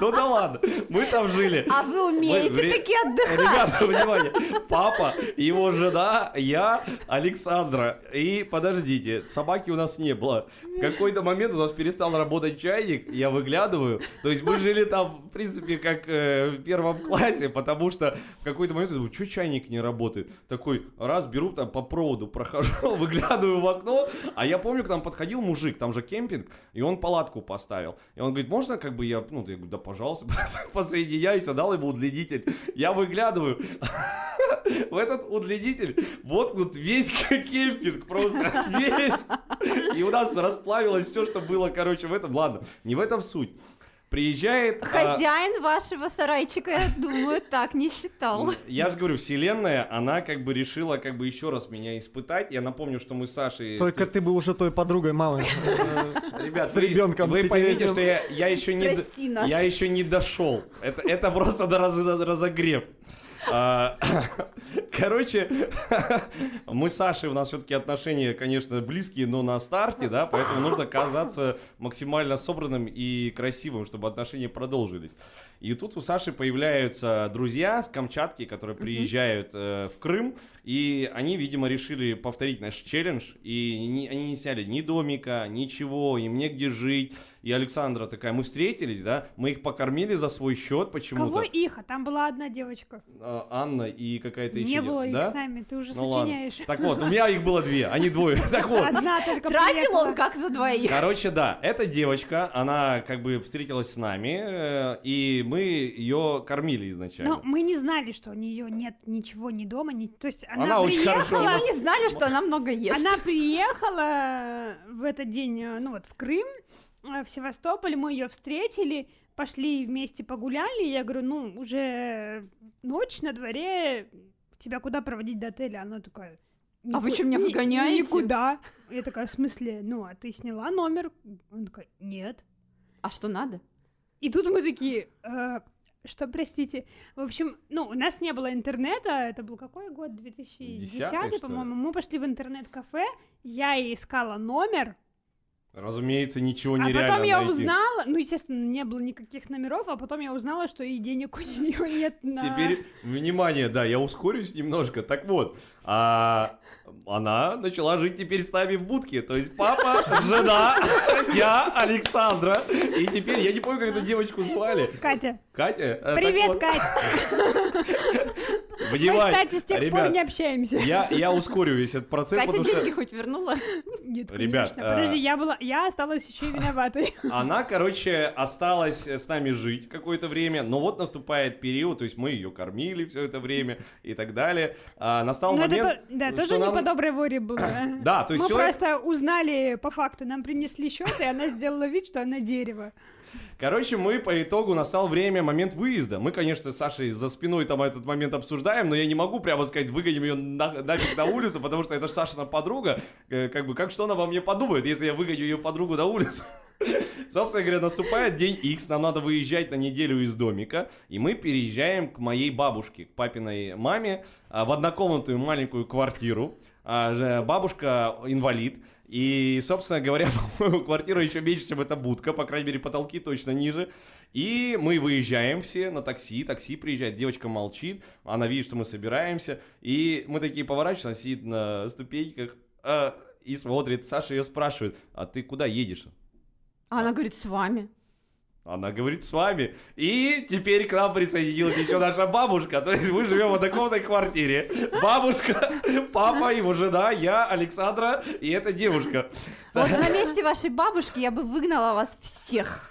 Ну да ладно, мы там жили. А вы умеете Мы- таки отдыхать? Ребята, внимание, папа, его жена, я, Александра. И подождите, собаки у нас не было. В какой-то момент у нас перестал работать чайник, я выглядываю. То есть мы жили там, в принципе, как э, в первом классе, потому что в какой-то момент я думаю, что чайник не работает? Такой, раз, беру там по проводу, прохожу, выглядываю в окно, а я помню, к нам подходил мужик, там же кемпинг, и он палатку поставил. И он говорит, можно как бы я, ну, я говорю, да, пожалуйста, подсоединяйся, дал ему удлинитель. Я выглядываю, в этот удлинитель воткнут весь кемпинг, просто весь. И у нас расплавилось все, что было, короче, в этом. Ладно, не в этом суть. Приезжает... а, Хозяин вашего сарайчика, я думаю, так не считал. Я же говорю, вселенная, она как бы решила как бы еще раз меня испытать. Я напомню, что мы с Сашей... Только ты был уже той подругой мамы. Ребят, с вы- ребенком Вы поймите, что я, еще не... Я еще не дошел. Это, это просто разогрев. А, Короче, мы с Сашей, у нас все-таки отношения, конечно, близкие, но на старте, да, поэтому нужно казаться максимально собранным и красивым, чтобы отношения продолжились. И тут у Саши появляются друзья с Камчатки, которые приезжают э, в Крым, и они, видимо, решили повторить наш челлендж, и ни- они не сняли ни домика, ничего, им негде жить. И Александра такая, мы встретились, да, мы их покормили за свой счет почему-то. Кого их? А там была одна девочка. А, Анна и какая-то еще... Не было их да? с нами, ты уже Ну ладно. сочиняешь. Так вот, у меня их было две, они двое. Так вот, Одна только Тратил он как за двоих. Короче, да, эта девочка, она как бы встретилась с нами, э, и мы ее кормили изначально. Но мы не знали, что у нее нет ничего ни дома, ни... то есть она, Она очень приехала, хорошо И мы не знали, что она много ест. Она приехала в этот день, э, ну вот, в Крым, э, в Севастополь, мы ее встретили, пошли вместе погуляли, я говорю, ну, уже ночь на дворе, тебя куда проводить до отеля? Она такая... А вы «Нику- чё, меня выгоняете?» Никуда. Я такая, в смысле, ну, а ты сняла номер? Она такая, нет. А что надо? И тут мы такие, «Э, что, простите, в общем, ну, у нас не было интернета, это был какой год, 2010, Десятый, что ли? по-моему, мы пошли в интернет-кафе, я ей искала номер, Разумеется, ничего а нереально потом я найти. узнала, ну, естественно, не было никаких номеров, а потом я узнала, что и денег у нее нет на... Теперь, внимание, да, я ускорюсь немножко. Так вот, а, она начала жить теперь с нами в будке. То есть папа, жена, я, Александра. И теперь, я не помню, как эту девочку звали. Катя, Катя? Э, привет, вот, Катя! Мы, внимание, кстати, с тех пор ребят, не общаемся. Я, я ускорю весь этот процесс, Катя потому что деньги хоть вернула? Нет, Ребят, конечно. а- Подожди, я была, я осталась еще и виноватой. она, короче, осталась с нами жить какое-то время, но вот наступает период, то есть мы ее кормили все это время и так далее. А настал Ну, это момент, то- да, что тоже не нам- по доброй воле было. Да, то есть Мы человек- просто узнали по факту, нам принесли счет, и она сделала вид, что она дерево. Короче, мы по итогу настал время, момент выезда. Мы, конечно, с Сашей за спиной там этот момент обсуждаем, но я не могу прямо сказать, выгоним ее на, нафиг на улицу, потому что это же Сашина подруга. Э, Как бы, как что она обо мне подумает, если я выгоню ее подругу на улицу? Собственно говоря, наступает день X, нам надо выезжать на неделю из домика, и мы переезжаем к моей бабушке, к папиной маме, а, в однокомнатную маленькую квартиру. А, же Бабушка инвалид, и, собственно говоря, по-моему, квартира еще меньше, чем эта будка, по крайней мере, потолки точно ниже. И мы выезжаем все на такси, такси приезжает, девочка молчит, она видит, что мы собираемся, и мы такие поворачиваемся, она сидит на ступеньках а, и смотрит, Саша ее спрашивает, а ты куда едешь? А она говорит, с вами. Она говорит, с вами. И теперь к нам присоединилась еще наша бабушка. То есть мы живем в однокомнатной квартире. Бабушка, папа, его жена, я, Александра и эта девушка. Вот на месте вашей бабушки я бы выгнала вас всех.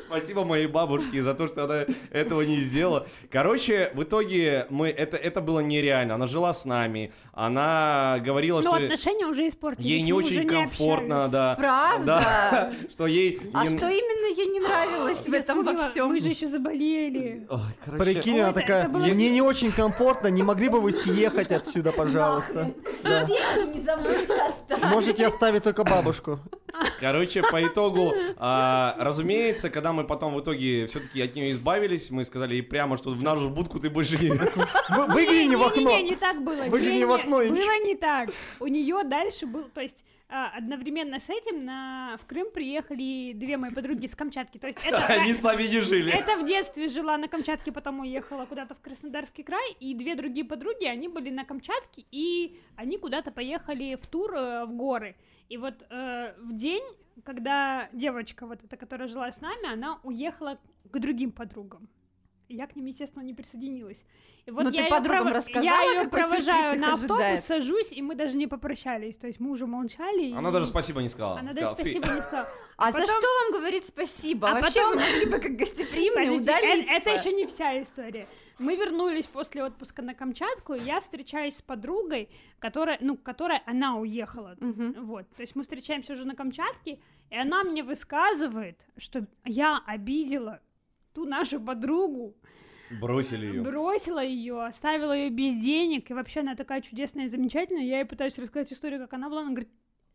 Спасибо моей бабушке за то, что она этого не сделала. Короче, в итоге мы это, это было нереально. Она жила с нами, она говорила, Но что отношения уже испортились. ей не мы очень уже комфортно, общались. да. Правда? Да, что ей... А не- что именно ей не нравилось в этом во всем? Мы же еще заболели. Ой, короче, Прикинь, Ой, она это- такая, это было мне не очень комфортно, не могли бы вы съехать отсюда, пожалуйста? Да. Не забудьте оставить. Можете оставить только бабушку. Короче, по итогу, а, разумеется, когда мы потом в итоге все-таки от нее избавились, мы сказали ей прямо, что в нашу будку ты больше не... Вы- Выгляни в окно. Не, не, не так было. Выгляни в окно и Было не так. У нее дальше был, то есть одновременно с этим на, в Крым приехали две мои подруги с Камчатки. То есть это, Они с нами не жили. это в детстве жила на Камчатке, потом уехала куда-то в Краснодарский край, и две другие подруги, они были на Камчатке, и они куда-то поехали в тур э, в горы. И вот э, в день, когда девочка вот эта, которая жила с нами, она уехала к другим подругам. Я к ним, естественно, не присоединилась. И вот Ну, я ты подругам прово- рассказала, Я ее провожаю на автобус, ожидает? сажусь, и мы даже не попрощались. То есть мы уже молчали. и- Она даже спасибо не сказала. Она даже спасибо не сказала. А за потом- что вам говорить спасибо? А Вообще потом- вы могли бы как гостеприимные Подожди, э- удалиться. это, еще не вся история. Мы вернулись после отпуска на Камчатку, и я встречаюсь с подругой, которая, ну, которая она уехала. Мгм. Вот, то есть мы встречаемся уже на Камчатке, и она мне высказывает, что я обидела ту нашу подругу, Бросили ее. бросила ее, оставила ее без денег, и вообще она такая чудесная и замечательная. Я ей пытаюсь рассказать историю, как она была, она говорит,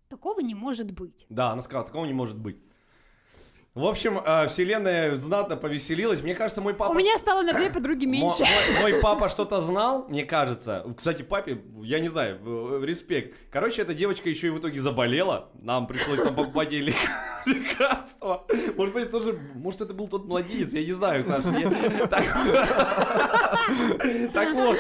такого не может быть. Да, она сказала, такого не может быть. В общем, э, вселенная знатно повеселилась. Мне кажется, мой папа... У меня стало на две подруги Мо- меньше. Мой, мой папа что-то знал, мне кажется. Кстати, папе, я не знаю, э, респект. Короче, эта девочка еще и в итоге заболела. Нам пришлось там покупать ей лек- лекарства. Может быть, тоже, может, это был тот младенец, я не знаю, Саша. Так так вот,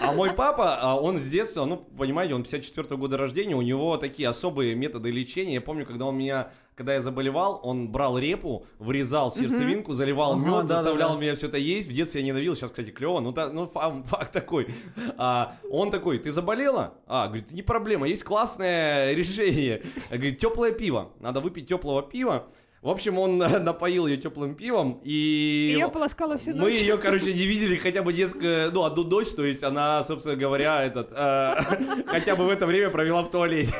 а мой папа, а, он с детства, ну, понимаете, он 54 года рождения, у него такие особые методы лечения. Я помню, когда он меня когда я заболевал, он брал репу, вырезал сердцевинку, заливал Ага, мед, да-да-да. заставлял меня все это есть. В детстве я ненавидел, сейчас, кстати, клево. Ну, та- ну фа- факт такой. А, он такой, ты заболела? А, говорит, не проблема, есть классное решение. Говорит, теплое пиво. Надо выпить теплого пива. В общем, он напоил ее теплым пивом, и Ее полоскала всю мы ночь. ее, короче, не видели хотя бы несколько, ну, одну ночь, то есть она, собственно говоря, этот, э, хотя бы в это время провела в туалете.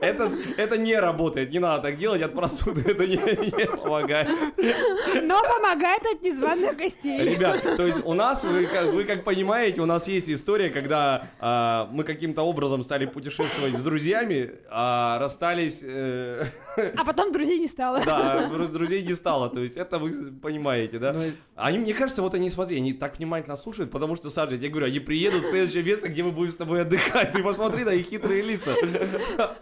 Это, это не работает, не надо так делать, от простуды это не, не помогает. Но помогает от незваных гостей. Ребят, то есть у нас, вы как, вы как понимаете, у нас есть история, когда а, мы каким-то образом стали путешествовать с друзьями, а расстались, э, А потом друзей не стало. да, друзей не стало, то есть это вы понимаете, да? Ну, Они, мне кажется, вот они, смотри, они так внимательно слушают, потому что, Саша, я тебе говорю, они приедут в следующее место, где мы будем с тобой отдыхать. Ты посмотри на их хитрые лица.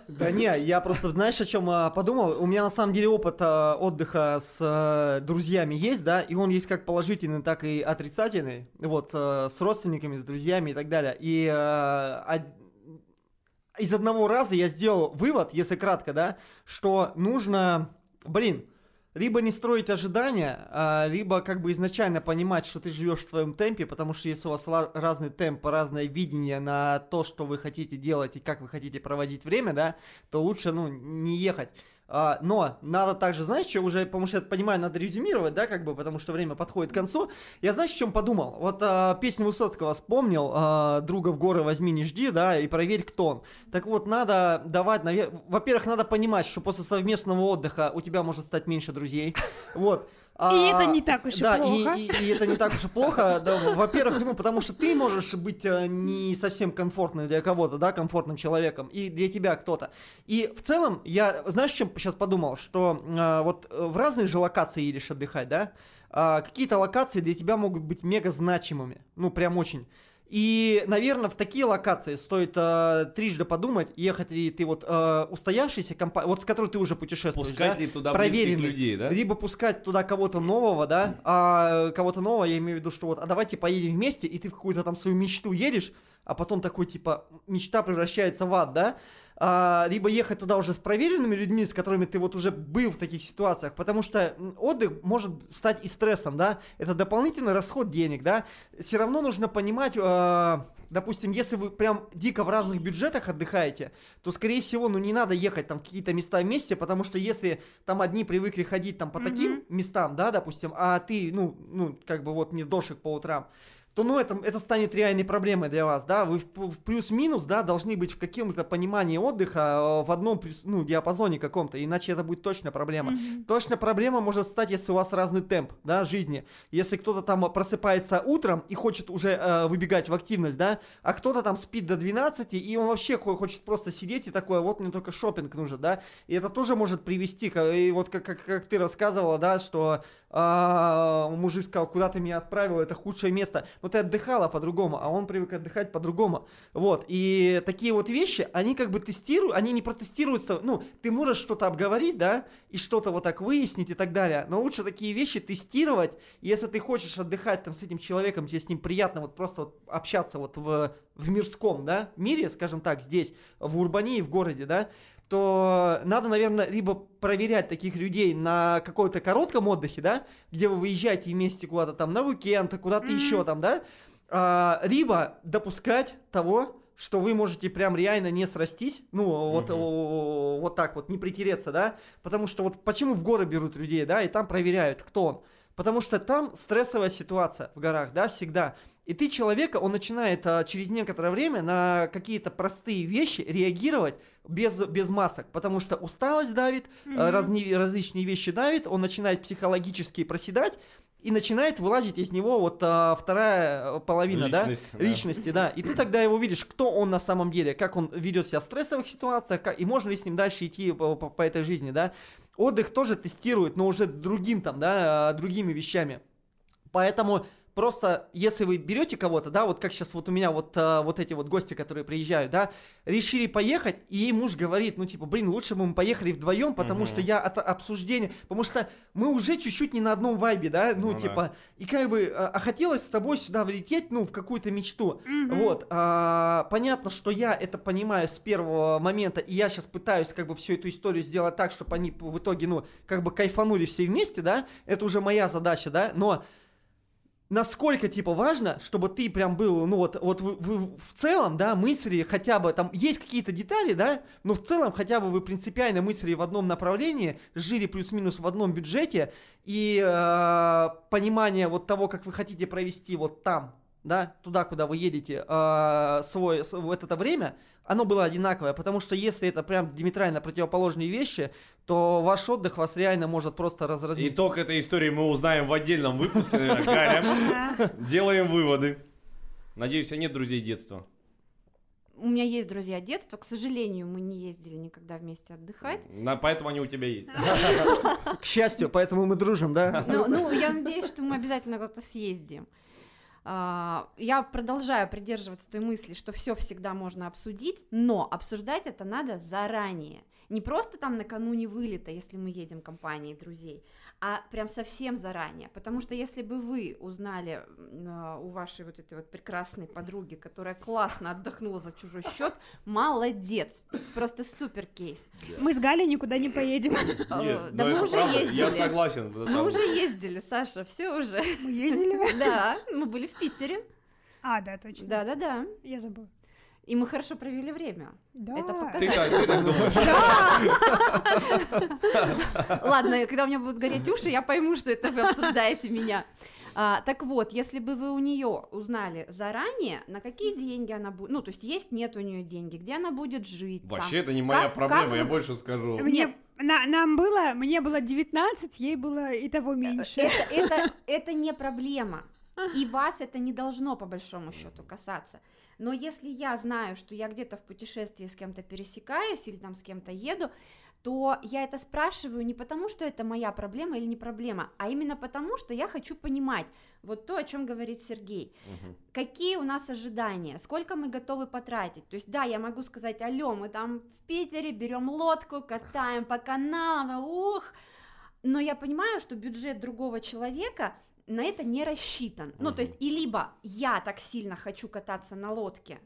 Да не, я просто, знаешь, о чем а, подумал? У меня на самом деле опыт а, отдыха с друзьями есть, да, и он есть как положительный, так и отрицательный, вот, с родственниками, с друзьями и так далее. И из одного раза я сделал вывод, если кратко, да, что нужно, блин, либо не строить ожидания, а, либо как бы изначально понимать, что ты живешь в своем темпе, потому что если у вас разный темп, разное видение на то, что вы хотите делать и как вы хотите проводить время, да, то лучше, ну, не ехать. А, но надо также, знаешь, что уже, потому что я понимаю, надо резюмировать, да, как бы, потому что время подходит к концу. Я, знаешь, о чем подумал? Вот а, песню Высоцкого вспомнил, а, «Друга в горы возьми, не жди», да, и проверь, кто он. Так вот, надо давать, навер- во-первых, надо понимать, что после совместного отдыха у тебя может стать меньше друзей, вот. И это не так уж и да, плохо. И, и- и это не так уж и плохо. Да, во-первых, ну, потому что ты можешь быть э, не совсем комфортным для кого-то, да, комфортным человеком, и для тебя кто-то. И в целом, я, знаешь, чем сейчас подумал? Что э, вот э, в разные же локации едешь отдыхать, да? А, какие-то локации для тебя могут быть мега значимыми. Ну, прям очень. И, наверное, в такие локации стоит э, трижды подумать, ехать ли ты вот э, устоявшейся компании, вот с которой ты уже путешествуешь, Пускать да? ли туда близких проверенный. людей, да? Либо пускать туда кого-то нового, да, а кого-то нового, я имею в виду, что вот, а давайте поедем вместе, и ты в какую-то там свою мечту едешь, а потом такой, типа, мечта превращается в ад, да, либо ехать туда уже с проверенными людьми, с которыми ты вот уже был в таких ситуациях, потому что отдых может стать и стрессом, да, это дополнительный расход денег, да, все равно нужно понимать, а, допустим, если вы прям дико в разных бюджетах отдыхаете, то, скорее всего, ну, не надо ехать там в какие-то места вместе, потому что если там одни привыкли ходить там по таким местам, да, допустим, а ты, ну, ну, как бы вот не дошик по утрам, то, ну, это, это станет реальной проблемой для вас, да, вы в, в плюс-минус, да, должны быть в каком-то понимании отдыха э, в одном, ну, диапазоне каком-то, иначе это будет точно проблема. Мгм. Точно проблема может стать, если у вас разный темп, да, жизни. Если кто-то там просыпается утром и хочет уже э, выбегать в активность, да, а кто-то там спит до 12, и он вообще хо- хочет просто сидеть и такое, вот мне только шопинг нужен, да, и это тоже может привести, и вот как, как, как ты рассказывала, да, что а, мужик сказал, куда ты меня отправил, это худшее место. Но ты отдыхала по-другому, а он привык отдыхать по-другому. Вот, и такие вот вещи, они как бы тестируют, они не протестируются, ну, ты можешь что-то обговорить, да, и что-то вот так выяснить и так далее, но лучше такие вещи тестировать, если ты хочешь отдыхать там с этим человеком, тебе с ним приятно вот просто вот общаться вот в, в мирском, да, мире, скажем так, здесь, в Урбане и в городе, да, то надо, наверное, либо проверять таких людей на какой-то коротком отдыхе, да, где вы выезжаете вместе куда-то там на уикенд, куда-то Мгм. еще там, да, а, либо допускать того, что вы можете прям реально не срастись, ну, вот, Мгм. о, вот так вот, не притереться, да, потому что вот почему в горы берут людей, да, и там проверяют, кто он, потому что там стрессовая ситуация в горах, да, всегда, и ты человека, он начинает а, через некоторое время на какие-то простые вещи реагировать без, без масок, потому что усталость давит, Мгм. разни- различные вещи давит, он начинает психологически проседать и начинает вылазить из него вот а, вторая э, половина, да, Личность, да. личности, да, и ты тогда его видишь, кто он на самом деле, как он ведет себя в стрессовых ситуациях, как- и можно ли с ним дальше идти по, по- по этой жизни, да. Отдых тоже тестирует, но уже другим там, да, а, другими вещами. Поэтому просто, если вы берете кого-то, да, вот как сейчас вот у меня вот, а, вот эти вот гости, которые приезжают, да, решили поехать, и ей муж говорит, ну, типа, блин, лучше бы мы поехали вдвоем, потому Мгм. что я от обсуждения, потому что мы уже чуть-чуть не на одном вайбе, да, ну, Ну да. типа, и как бы, а, а хотелось с тобой сюда влететь, ну, в какую-то мечту. Мгм. Вот, а, понятно, что я это понимаю с первого момента, и я сейчас пытаюсь как бы всю эту историю сделать так, чтобы они в итоге, ну, как бы кайфанули все вместе, да, это уже моя задача, да, но насколько, типа, важно, чтобы ты прям был, ну, вот, вот вы, вы в целом, да, мысли хотя бы, там, есть какие-то детали, да, но в целом хотя бы вы принципиально мыслили в одном направлении, жили плюс-минус в одном бюджете, и э, понимание вот того, как вы хотите провести вот там, да, туда, куда вы едете, э, свой, с- в это время, оно было одинаковое, потому что если это прям диаметрально противоположные вещи, то ваш отдых вас реально может просто разразнить. Итог этой истории мы узнаем в отдельном выпуске, наверное. Делаем выводы. Надеюсь, у тебя нет друзей детства. У меня есть друзья детства, к сожалению, мы не ездили никогда вместе отдыхать. На- поэтому они у тебя есть. К счастью, поэтому мы дружим, да? Ну, ну, я надеюсь, что мы обязательно куда-то съездим. А, Я продолжаю придерживаться той мысли, что все всегда можно обсудить, но обсуждать это надо заранее. Не просто там накануне вылета, если мы едем компанией друзей, а прям совсем заранее. Потому что если бы вы узнали а, у вашей вот этой вот прекрасной подруги, которая классно отдохнула за чужой счет, молодец, просто супер кейс. Мы с Галей никуда не поедем. Нет, да но мы уже правда, ездили. Я согласен. Мы уже ездили, Саша, все уже. Мы ездили? Да, мы были в Питере. А, да, точно. Да, да, да. Я забыла. И мы хорошо провели время. Да. Это пока- Ты так, ты так думаешь? Ладно, когда у меня будут гореть уши, я пойму, что это вы обсуждаете меня. А, так вот, если бы вы у нее узнали заранее, на какие деньги она будет, ну, то есть есть, нет у нее деньги, где она будет жить. там. Вообще, это не моя Как- проблема, как я вы- больше скажу. Мне, на- нам было, мне было 19, ей было и того меньше. Это, это, это не проблема. И вас это не должно, по большому счету, касаться. Но если я знаю, что я где-то в путешествии с кем-то пересекаюсь или там с кем-то еду, то я это спрашиваю не потому, что это моя проблема или не проблема, а именно потому, что я хочу понимать вот то, о чем говорит Сергей. Мгм. Какие у нас ожидания, сколько мы готовы потратить. То есть, да, я могу сказать, алло, мы там в Питере берем лодку, катаем по каналам, ух, но я понимаю, что бюджет другого человека на это не рассчитан. Ну, то есть, и либо я так сильно хочу кататься на лодке,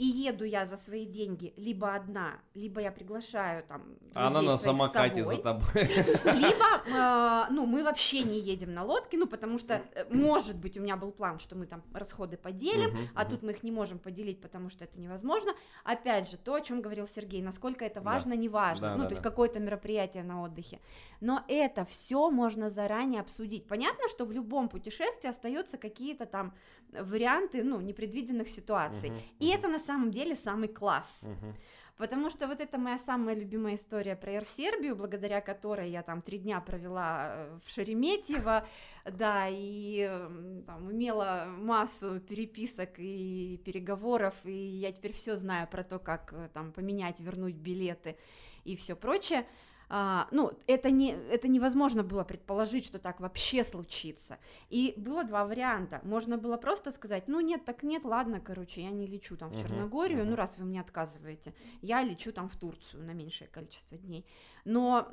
И еду я за свои деньги либо одна, либо я приглашаю там Она друзей на самокате собой. за тобой. Либо, э, ну, мы вообще не едем на лодке, ну, потому что, э, может быть, у меня был план, что мы там расходы поделим, Мгм, а мгм. тут мы их не можем поделить, потому что это невозможно. Опять же, то, о чем говорил Сергей, насколько это Да. важно, не важно. Да, ну, да, то есть да. какое-то мероприятие на отдыхе. Но это все можно заранее обсудить. Понятно, что в любом путешествии остаются какие-то там варианты, ну, непредвиденных ситуаций. Мгм, И мгм. это на самом деле самый класс. Мгм. Потому что вот это моя самая любимая история про Air Сербию, благодаря которой я там три дня провела э, в Шереметьево, да, и м, там, имела массу переписок и переговоров, и я теперь все знаю про то, как э, там поменять, вернуть билеты и все прочее. А, ну, это, не, это невозможно было предположить, что так вообще случится. И было два варианта. Можно было просто сказать, ну нет, так нет, ладно, короче, я не лечу там в Черногорию, ну мгм. раз вы мне отказываете, я лечу там в Турцию на меньшее количество дней. Но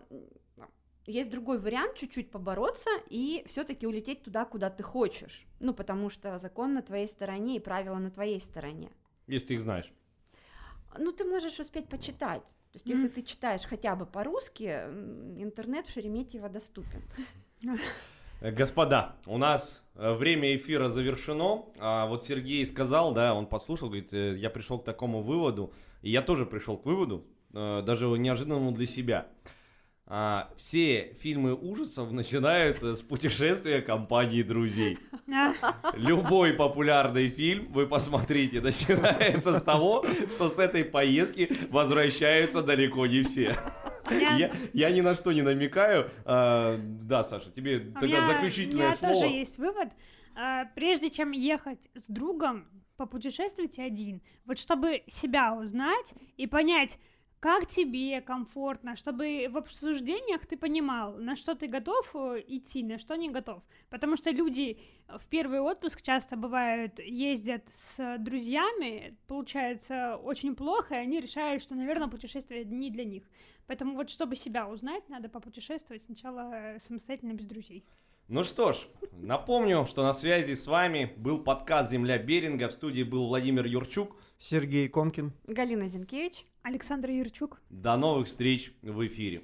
есть другой вариант, чуть-чуть побороться и все-таки улететь туда, куда ты хочешь. Ну, потому что закон на твоей стороне и правила на твоей стороне. Если ты их знаешь. Ну, ты можешь успеть почитать. То есть, если ты читаешь хотя бы по-русски, интернет в Шереметьево доступен. Э, Господа, у нас э, время эфира завершено. А вот Сергей сказал, да, он послушал, говорит, э, я пришел к такому выводу, и я тоже пришел к выводу, даже неожиданному для себя. А, Все фильмы ужасов начинаются с путешествия компании друзей. Любой популярный фильм, вы посмотрите, начинается с того, что с этой поездки возвращаются далеко не все. Я, я ни на что не намекаю. А, да, Саша, тебе у тогда меня- заключительное У меня слово. тоже есть вывод. А, Прежде чем ехать с другом, попутешествуйте один. Вот чтобы себя узнать и понять, как тебе комфортно, чтобы в обсуждениях ты понимал, на что ты готов э, идти, на что не готов. Потому что люди в первый отпуск часто бывают, ездят с друзьями, получается очень плохо, и они решают, что, наверное, путешествие не для них. Поэтому вот чтобы себя узнать, надо попутешествовать сначала э, самостоятельно без друзей. Ну что ж, напомню, что на связи с вами был подкаст «Земля Беринга». В студии был Владимир Юрчук. Сергей Комкин. Галина Зинкевич. Александр Юрчук. До новых встреч в эфире.